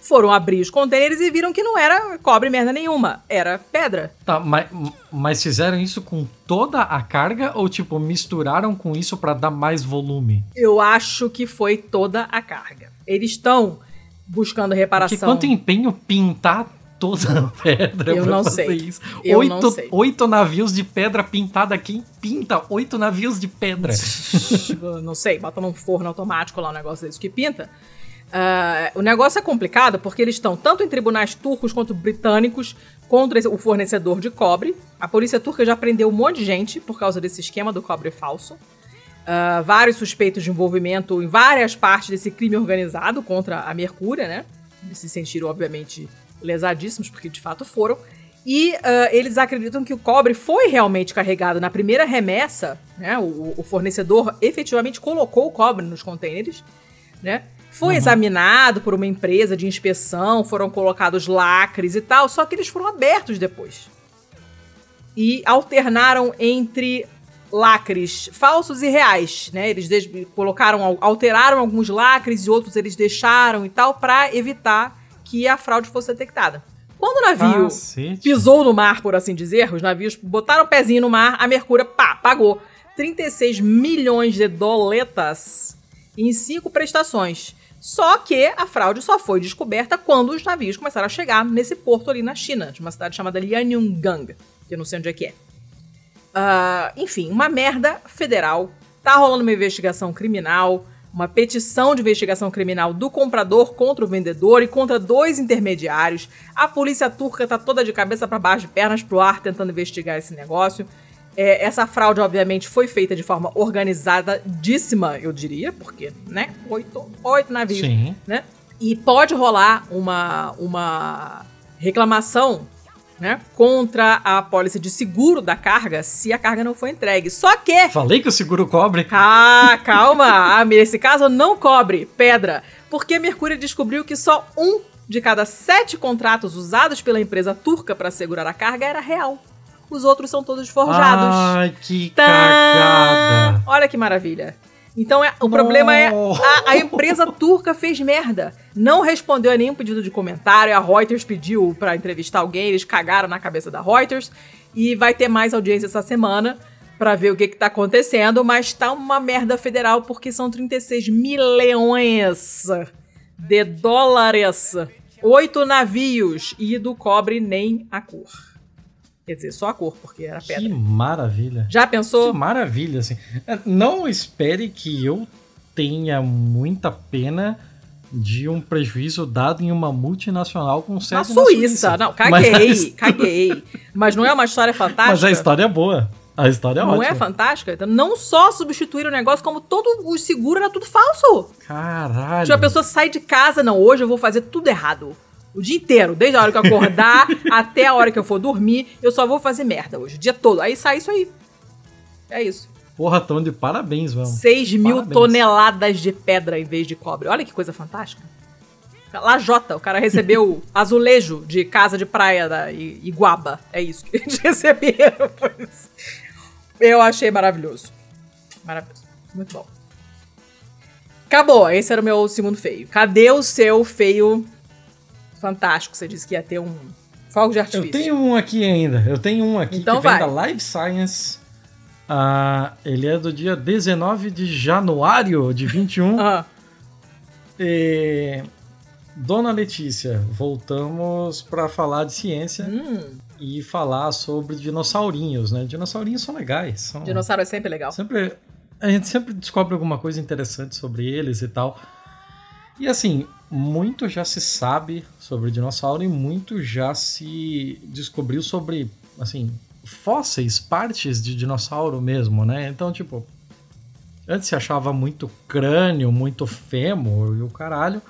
foram abrir os contêineres e viram que não era cobre merda nenhuma, era pedra. Tá, mas, mas fizeram isso com toda a carga ou tipo misturaram com isso pra dar mais volume? Eu acho que foi toda a carga. Eles estão buscando reparação. quanto empenho pintar toda a pedra Eu não sei. isso? Eu oito, não sei. oito navios de pedra pintada. Quem pinta oito navios de pedra? [laughs] não sei, bota num forno automático lá um negócio desse que pinta. Ah, o negócio é complicado porque eles estão tanto em tribunais turcos quanto britânicos contra o fornecedor de cobre. A polícia turca já prendeu um monte de gente por causa desse esquema do cobre falso. Ah, vários suspeitos de envolvimento em várias partes desse crime organizado contra a Mercúria, né? Eles se sentiram, obviamente, lesadíssimos, porque de fato foram. E ah, eles acreditam que o cobre foi realmente carregado na primeira remessa, né? O, o fornecedor efetivamente colocou o cobre nos contêineres, né? Foi examinado por uma empresa de inspeção, foram colocados lacres e tal, só que eles foram abertos depois. E alternaram entre lacres falsos e reais, né? Eles colocaram, alteraram alguns lacres e outros eles deixaram e tal para evitar que a fraude fosse detectada. Quando o navio Cacete. pisou no mar, por assim dizer, os navios botaram o pezinho no mar, a Mercúria, pá, pagou 36 milhões de doletas em cinco prestações. Só que a fraude só foi descoberta quando os navios começaram a chegar nesse porto ali na China, de uma cidade chamada Lianyungang, que eu não sei onde é que é. Ah, enfim, uma merda federal. Tá rolando uma investigação criminal, uma petição de investigação criminal do comprador contra o vendedor e contra dois intermediários. A polícia turca tá toda de cabeça para baixo, de pernas pro ar, tentando investigar esse negócio. É, essa fraude, obviamente, foi feita de forma organizadíssima, eu diria, porque, né? Oito, oito navios Sim. né? E pode rolar uma, uma reclamação né, contra a apólice de seguro da carga se a carga não for entregue. Só que. Falei que o seguro cobre. Ah, calma! Nesse caso não cobre pedra, porque a Mercúrio descobriu que só um de cada sete contratos usados pela empresa turca para segurar a carga era real. Os outros são todos forjados. Ai, que Tã! cagada. Olha que maravilha. Então é, o problema é a, a, empresa turca fez merda. Não respondeu a nenhum pedido de comentário. A Reuters pediu para entrevistar alguém, eles cagaram na cabeça da Reuters. E vai ter mais audiência essa semana para ver o que, que tá acontecendo. Mas tá uma merda federal porque são 36 milhões de dólares. Oito navios e do cobre nem a cor. Quer dizer, só a cor, porque era pedra. Que maravilha. Já pensou? Que maravilha, assim. É, não espere que eu tenha muita pena de um prejuízo dado em uma multinacional com sede na Suíça. na Suíça. Não, caguei, Mas... caguei. Mas não é uma história fantástica? Mas a história é boa. A história é não ótima. Não é fantástica? Então, não só substituir o negócio, como todo o seguro era tudo falso. Caralho. Tipo, a pessoa sai de casa, não, hoje eu vou fazer tudo errado. O dia inteiro, desde a hora que eu acordar [laughs] até a hora que eu for dormir, eu só vou fazer merda hoje, o dia todo. Aí sai isso aí. É isso. Porra, tão de parabéns, vamos. 6 mil parabéns. toneladas de pedra em vez de cobre. Olha que coisa fantástica. Lajota, o cara recebeu [laughs] azulejo de casa de praia da Iguaba. É isso que eles [laughs] receberam. Eu achei maravilhoso. Maravilhoso. Muito bom. Acabou. Esse era o meu segundo feio. Cadê o seu feio fantástico. Você disse que ia ter um fogo de artifício. Eu tenho um aqui ainda. Eu tenho um aqui então que vai. vem da Live Science. Uh, ele é do dia 19 de januário de 21. ah. E... Dona Letícia, voltamos para falar de ciência hum. e falar sobre dinossaurinhos, né? Dinossaurinhos são legais. São... Dinossauro é sempre legal. Sempre, a gente sempre descobre alguma coisa interessante sobre eles e tal. E assim, muito já se sabe sobre dinossauro e muito já se descobriu sobre, assim, fósseis, partes de dinossauro mesmo, né? Então, tipo, antes se achava muito crânio, muito fêmur e o caralho.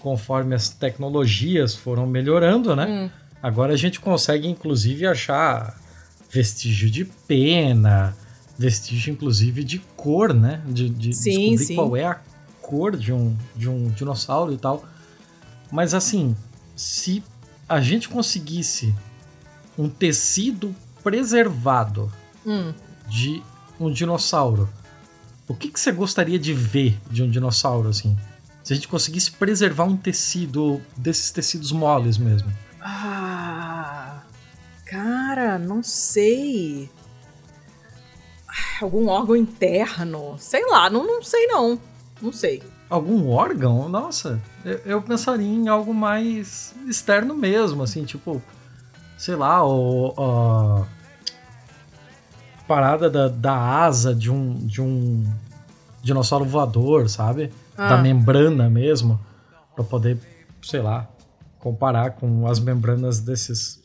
Conforme as tecnologias foram melhorando, né? Hum. Agora a gente consegue, inclusive, achar vestígio de pena, vestígio, inclusive, de cor, né? De, de sim, descobrir sim. qual é a cor de um, de um dinossauro e tal. Mas assim, se a gente conseguisse um tecido preservado hum. de um dinossauro, o que, que você gostaria de ver de um dinossauro assim? Se a gente conseguisse preservar um tecido desses tecidos moles mesmo. Ah, cara, não sei. Algum órgão interno? Sei lá, não, não sei não. Não sei. Algum órgão? Nossa, eu, eu pensaria em algo mais externo mesmo, assim, tipo, sei lá, o, a parada da, da asa de um, de um dinossauro voador, sabe? Ah. Da membrana mesmo, para poder, sei lá, comparar com as membranas desses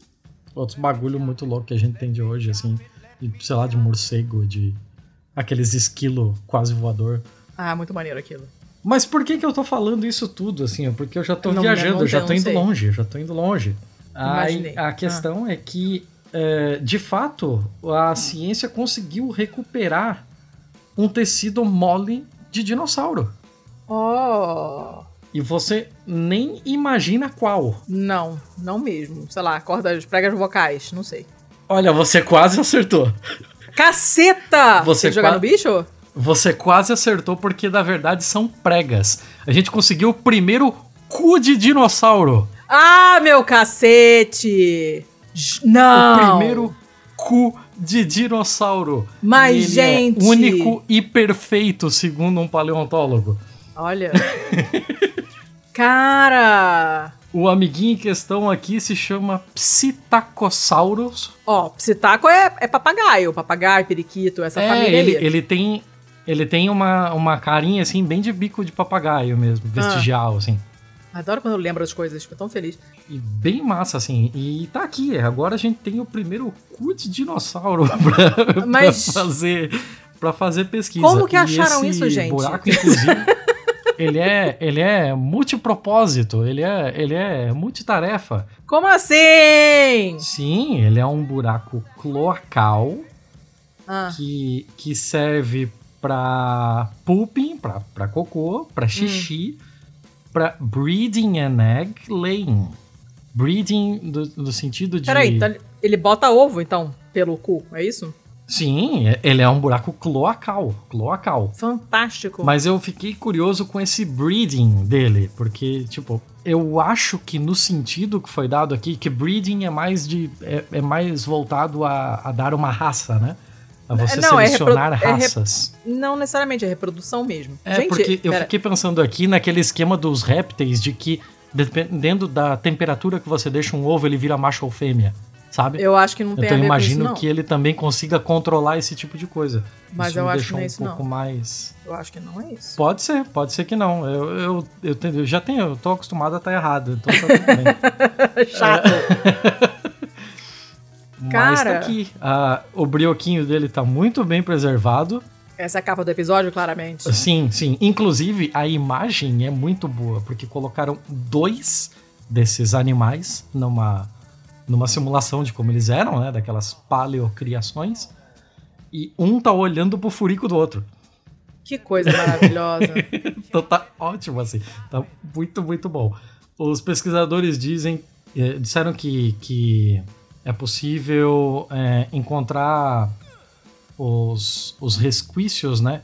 outros bagulho muito louco que a gente tem de hoje, assim, de, sei lá, de morcego, de aqueles esquilo quase voador. Ah, muito maneiro aquilo. Mas por que que eu tô falando isso tudo, assim? Porque eu já tô Não, viajando, não eu já tô indo sei. longe, já tô indo longe. Imaginei. A questão é que, é, de fato, a ciência conseguiu recuperar um tecido mole de dinossauro. Oh. E você nem imagina qual. Não, não mesmo. Sei lá, cordas, pregas vocais, não sei. Olha, você quase acertou. Caceta! Você que jogar no bicho? Você quase acertou porque, na verdade, são pregas. A gente conseguiu o primeiro cu de dinossauro. Ah, meu cacete! Não! O primeiro cu de dinossauro. Mas, ele gente- É único e perfeito, segundo um paleontólogo. Olha. [laughs] Cara! O amiguinho em questão aqui se chama Psittacosaurus. Ó, psitaco é, é papagaio. Papagaio, periquito, essa é, família ele, ele tem, ele tem uma, uma carinha assim, bem de bico de papagaio mesmo, Ah. vestigial, assim. Adoro quando eu lembro das coisas, fico tão feliz. E bem massa, assim. E tá aqui, agora a gente tem o primeiro cu de dinossauro [laughs] pra, Mas- pra fazer, pra fazer pesquisa. Como que acharam isso, gente? buraco, inclusive, [laughs] ele é, ele é multipropósito, ele é, ele é multitarefa. Como assim? Sim, ele é um buraco cloacal Ah, que, que serve pra pooping, pra, pra cocô, pra xixi, pra breeding and egg laying. Breeding do, no sentido de... peraí, então ele bota ovo, então, pelo cu, é isso? Sim, é- ele é um buraco cloacal, cloacal. Fantástico. Mas eu fiquei curioso com esse breeding dele, porque, tipo, eu acho que no sentido que foi dado aqui, que breeding é mais de. é, é mais voltado a, a dar uma raça, né? A você Não, é selecionar é raças. Não necessariamente, é reprodução mesmo. É, Gente, porque eu pera, fiquei pensando aqui naquele esquema dos répteis de que, dependendo da temperatura que você deixa um ovo, ele vira macho ou fêmea, sabe? eu acho que não tem Então a ver imagino com isso, que ele também consiga controlar esse tipo de coisa. Mas isso eu acho que não é um isso, pouco não. mais. Eu acho que não é isso. Pode ser, pode ser que não. Eu, eu, eu, eu já tenho, eu tô acostumado a estar errado, então tá tudo bem. [laughs] [laughs] Mas Cara. tá aqui. Ah, o brioquinho dele tá muito bem preservado. Essa é a capa do episódio, claramente. Sim, sim. Inclusive, a imagem é muito boa, porque colocaram dois desses animais numa, numa simulação de como eles eram, né? Daquelas paleocriações. E um tá olhando pro furico do outro. Que coisa maravilhosa. [laughs] Então tá ótimo, assim. Tá muito, muito bom. Os pesquisadores dizem, eh, disseram que, que é possível eh, encontrar os, os resquícios, né?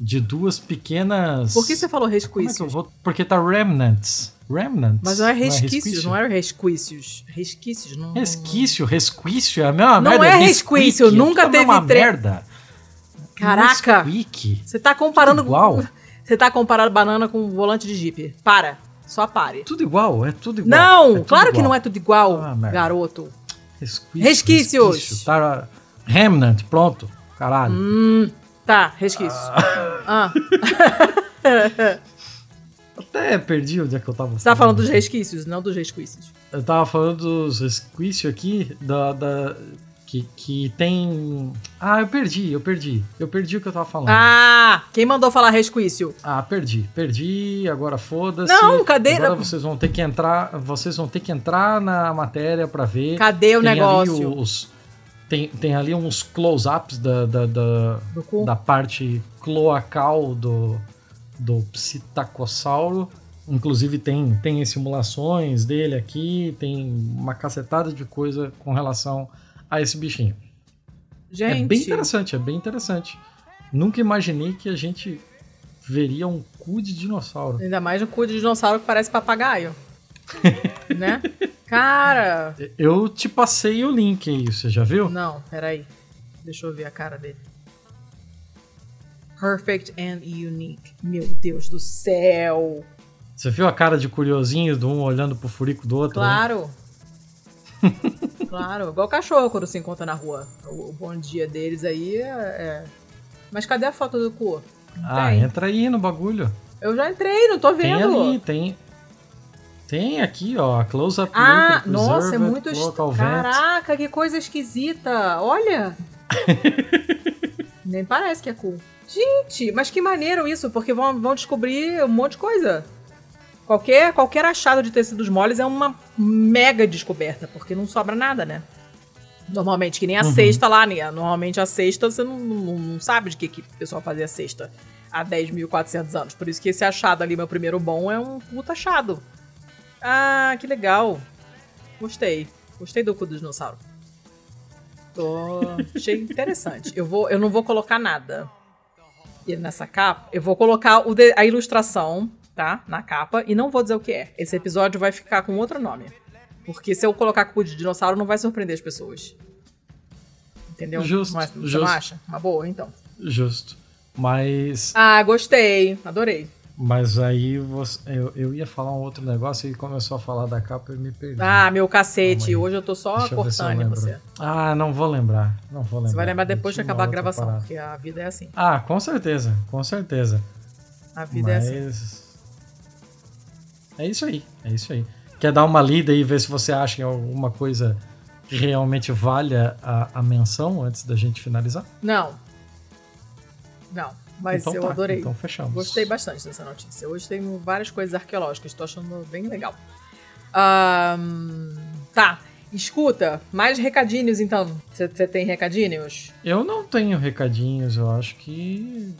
De duas pequenas. Por que você falou é que resquícios? vou... Porque tá remnants. Remnants. Mas não é resquícios, resquício? não é resquícios. Resquícios, não. Resquício, resquício é a mesma Não merda. é resquício, resquício, nunca tudo é uma teve tre- merda. Caraca! Resquique. Você tá comparando. Tudo igual. [laughs] Você tá comparando banana com volante de Jeep. Para. Só pare. Tudo igual, é tudo igual. Não, É tudo claro que igual. não é tudo igual, Ah, garoto. Resquício, Resquícios. resquício, Tá, remnant, pronto. Caralho. Hum, tá, resquícios. Ah, [laughs] Até perdi onde é que eu tava você tá falando dos resquícios, não dos resquícios. Eu tava falando dos resquícios aqui, da, da- que, que tem... Ah, eu perdi, eu perdi. Eu perdi o que eu tava falando. Ah, quem mandou falar resquício? Ah, perdi. Perdi, agora foda-se. Não, cadê- Agora vocês vão ter que entrar, vocês vão ter que entrar na matéria pra ver. Cadê o Tem negócio? os- tem, tem ali uns close-ups da, da, da, da parte cloacal do, do psitacossauro. Inclusive tem, tem simulações dele aqui, tem uma cacetada de coisa com relação a esse bichinho. Gente, É bem interessante, é bem interessante. Nunca imaginei que a gente veria um cu de dinossauro. ainda mais um cu de dinossauro que parece papagaio. [laughs] né? Cara, Eu te passei o link aí, você já viu? não, peraí. Deixa eu ver a cara dele. Perfect and unique. Meu Deus do céu. Você viu a cara de curiosinho do um olhando pro furico do outro? né? [laughs] Claro. Igual cachorro quando se encontra na rua. O, o bom dia deles aí é, é- Mas cadê a foto do cu? Não Ah, tem. entra aí no bagulho. Eu já entrei, não tô Tem vendo. ali, tem. Tem aqui, ó, a close-up Ah, later nossa, é muito est... local vent. Caraca, que coisa esquisita. Olha. [laughs] Nem parece que é cool. Gente, mas que maneiro isso, porque vão, vão descobrir um monte de coisa. Qualquer, qualquer achado de tecidos moles é uma mega descoberta, porque não sobra nada, né? Normalmente, que nem a Uhum. cesta lá, né? Normalmente a cesta, você não, não, não sabe de que, que o pessoal fazia cesta há 10.400 anos. Por isso que esse achado ali, meu primeiro bom, é um puta achado. Ah, que legal. Gostei. Gostei do cu do dinossauro. Tô... Achei interessante. Eu, vou, eu não vou colocar nada e nessa capa. Eu vou colocar o de- a ilustração, tá? Na capa. E não vou dizer o que é. Esse episódio vai ficar com outro nome. Porque se eu colocar cu de dinossauro, não vai surpreender as pessoas. Entendeu? Justo, é- Você não acha? Uma boa, então. Justo. Mas. Ah, gostei. Adorei. Mas aí você, eu, eu ia falar um outro negócio e começou a falar da capa e me perdi. Ah, meu cacete. Hoje eu tô só Deixa cortando em você. Ah, não vou lembrar. Não vou lembrar. Você vai lembrar depois de acabar a gravação, parada. porque a vida é assim. Ah, com certeza, com certeza. A vida é Mas. assim. É isso aí, é isso aí. Quer dar uma lida e ver se você acha alguma coisa que realmente valha a, a menção antes da gente finalizar? Não. Não. Mas então eu tá, adorei. Então fechamos. Gostei bastante dessa notícia. Hoje tem várias coisas arqueológicas, tô achando bem legal. Ahn, tá, escuta, mais recadinhos então. Você tem recadinhos? Eu não tenho recadinhos, eu acho que.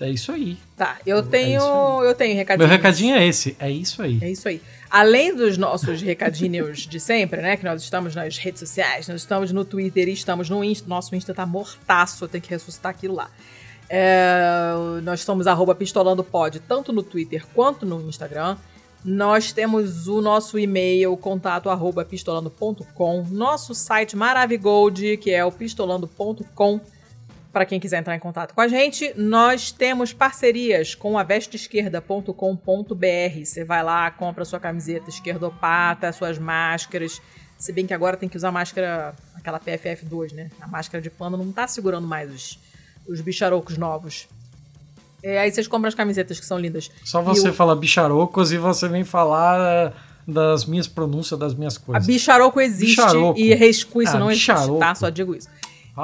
É isso aí. Tá, eu tenho, eu tenho recadinho. Meu recadinho é esse. É isso aí. É isso aí. Além dos nossos recadinhos de sempre, né? Que nós estamos nas redes sociais, nós estamos no Twitter e estamos no Insta. Nosso Insta tá mortaço, eu tenho que ressuscitar aquilo lá. É, nós somos arroba pistolandopod, tanto no Twitter quanto no Instagram. Nós temos o nosso e-mail, contato arroba pistolando.com. Nosso site Maravigold, que é o pistolando.com para quem quiser entrar em contato com a gente. Nós temos parcerias com a vesteesquerda.com.br. Você vai lá, compra sua camiseta esquerdopata, suas máscaras. Se bem que agora tem que usar máscara, aquela PFF2, né? A máscara de pano não tá segurando mais os, os bicharocos novos. É, aí vocês compram as camisetas que são lindas. Só você fala bicharocos e você vem falar das minhas pronúncias das minhas coisas. A bicharoco existe bicharoco. e rescu isso ah, não bicharoco. existe, tá? Só digo isso.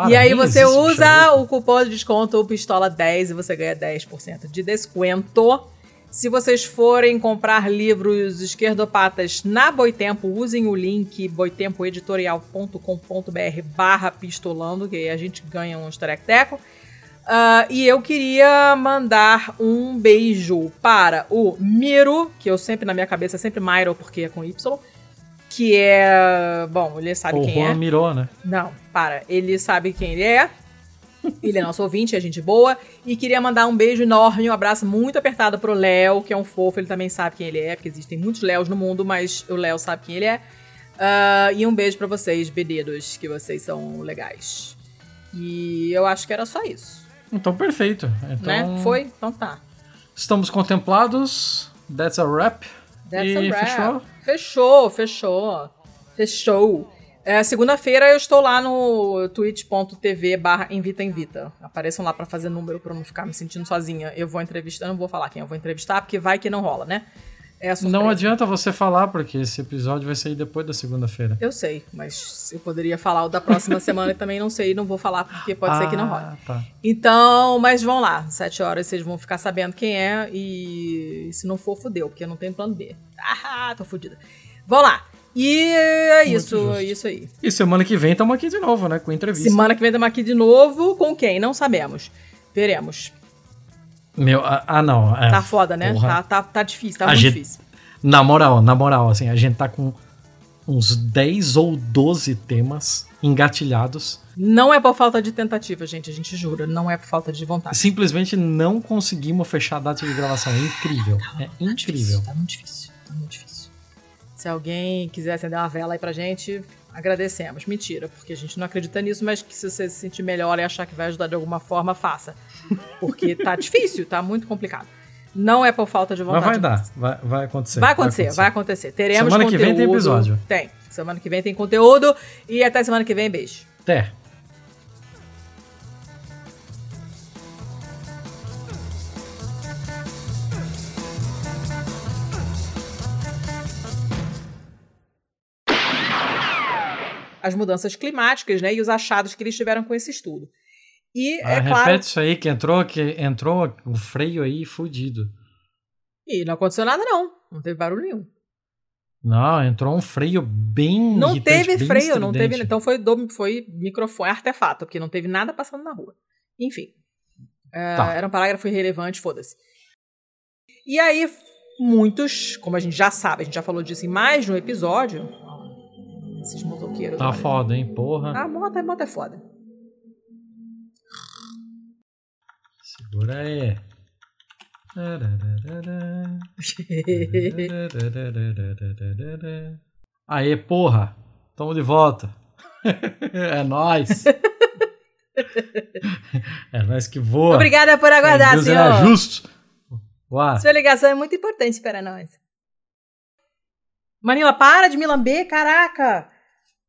E aí você usa o cupom de desconto Pistola10 e você ganha 10% de desconto. Se vocês forem comprar livros esquerdopatas na Boitempo, usem o link boitempoeditorial.com.br barra pistolando, que aí a gente ganha um estarecteco. Uh, e eu queria mandar um beijo para o Miro, que eu sempre, na minha cabeça, é sempre Myro, porque é com Y que é. Bom, ele sabe o quem Juan é. mirou, né? Não, para. Ele sabe quem ele é. Ele é nosso ouvinte, é gente boa. E queria mandar um beijo enorme, um abraço muito apertado pro Léo, que é um fofo. Ele também sabe quem ele é, porque existem muitos Léos no mundo, mas o Léo sabe quem ele é. Uh, e um beijo para vocês, bebidos, que vocês são legais. E eu acho que era só isso. Então, perfeito. Então, né? Foi? Então tá. Estamos contemplados. That's a wrap. That's e a wrap. fechou? Fechou, fechou. Fechou. É, Segunda-feira eu estou lá no twitch.tv barra Invita Invita. Apareçam lá para fazer número pra eu não ficar me sentindo sozinha. Eu vou entrevistar, não vou falar quem eu vou entrevistar, porque vai que não rola, né? É não adianta você falar, porque esse episódio vai sair depois da segunda-feira. Eu sei, mas eu poderia falar o da próxima semana e também não sei, não vou falar porque pode ah, ser que não role. Ah, Tá. Então, mas vão lá, sete horas vocês vão ficar sabendo quem é e se não for, fudeu, porque não tem plano B. Ah, tô fudida. Vão lá. E é isso, é isso aí. E semana que vem estamos aqui de novo, né? Com entrevista. Semana que vem estamos aqui de novo. Com quem? Não sabemos. Veremos. Meu, ah, ah não. É, tá foda, né? Tá, tá, tá difícil, tá a muito gente, difícil. Na moral, na moral, assim, a gente tá com uns 10 ou 12 temas engatilhados. Não é por falta de tentativa, gente, a gente jura. Não é por falta de vontade. Simplesmente não conseguimos fechar a data de gravação. É incrível. Tá, é tá incrível. Difícil, tá muito difícil. Tá muito difícil. Se alguém quiser acender uma vela aí pra gente, agradecemos. Mentira, porque a gente não acredita nisso, mas que se você se sentir melhor e achar que vai ajudar de alguma forma, faça. Porque tá [laughs] difícil, tá muito complicado. Não é por falta de vontade. Mas vai dar, vai, vai acontecer. Vai acontecer, vai acontecer. Vai acontecer. Teremos semana conteúdo. Semana que vem tem episódio. Tem. Semana que vem tem conteúdo. E até semana que vem, beijo. Até. As mudanças climáticas, né, e os achados que eles tiveram com esse estudo. E ah, é repete claro... isso aí que entrou que entrou o freio aí fudido. E não aconteceu nada não, não teve barulho nenhum. Não, entrou um freio bem Não teve freio, estridente. não teve, então foi do, foi microfone artefato, porque não teve nada passando na rua. Enfim. Uh, tá. Era um parágrafo irrelevante, foda-se. E aí muitos, como a gente já sabe, a gente já falou disso em mais de um episódio, esses motoqueiros. Tá olha. foda, hein, porra. A moto, a moto é foda. Segura aí. [laughs] Aê, porra! Tamo de volta. [laughs] é nóis. é nós que voa. Obrigada por aguardar, Deus senhor. É justo. Uá. Sua ligação é muito importante para nós. Manila, para de me lamber, caraca!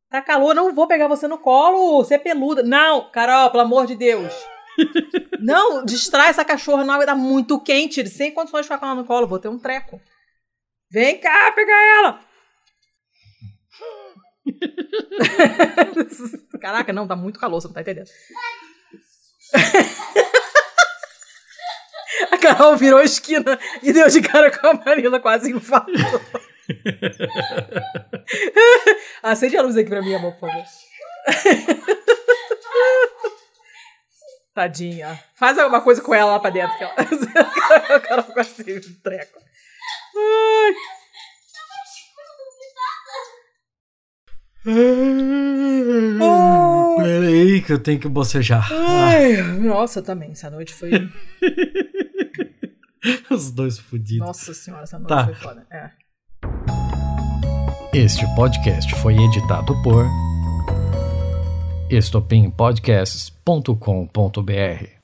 Tá calor, não vou pegar você no colo, você é peluda. Não, Carol, pelo amor de Deus. [laughs] não, distrai essa cachorra, não dar muito quente, sem condições de ficar com ela no colo, vou ter um treco. Vem cá pegar ela. [laughs] Caraca, não, tá muito calor, você não tá entendendo. [laughs] a Carol virou a esquina e deu de cara com a Marina, quase infartou. [laughs] Acende a luz aqui pra mim, amor, por favor. [laughs] Tadinha. Faz alguma coisa com ela lá pra dentro. Que ela... [laughs] o cara ficou assim, um treco. Ai. Peraí que eu tenho que bocejar. Ai, nossa, também. Essa noite foi. Os dois fudidos. Nossa senhora, essa noite Tá. foi foda. É. Este podcast foi editado por estopimpodcasts.com.br.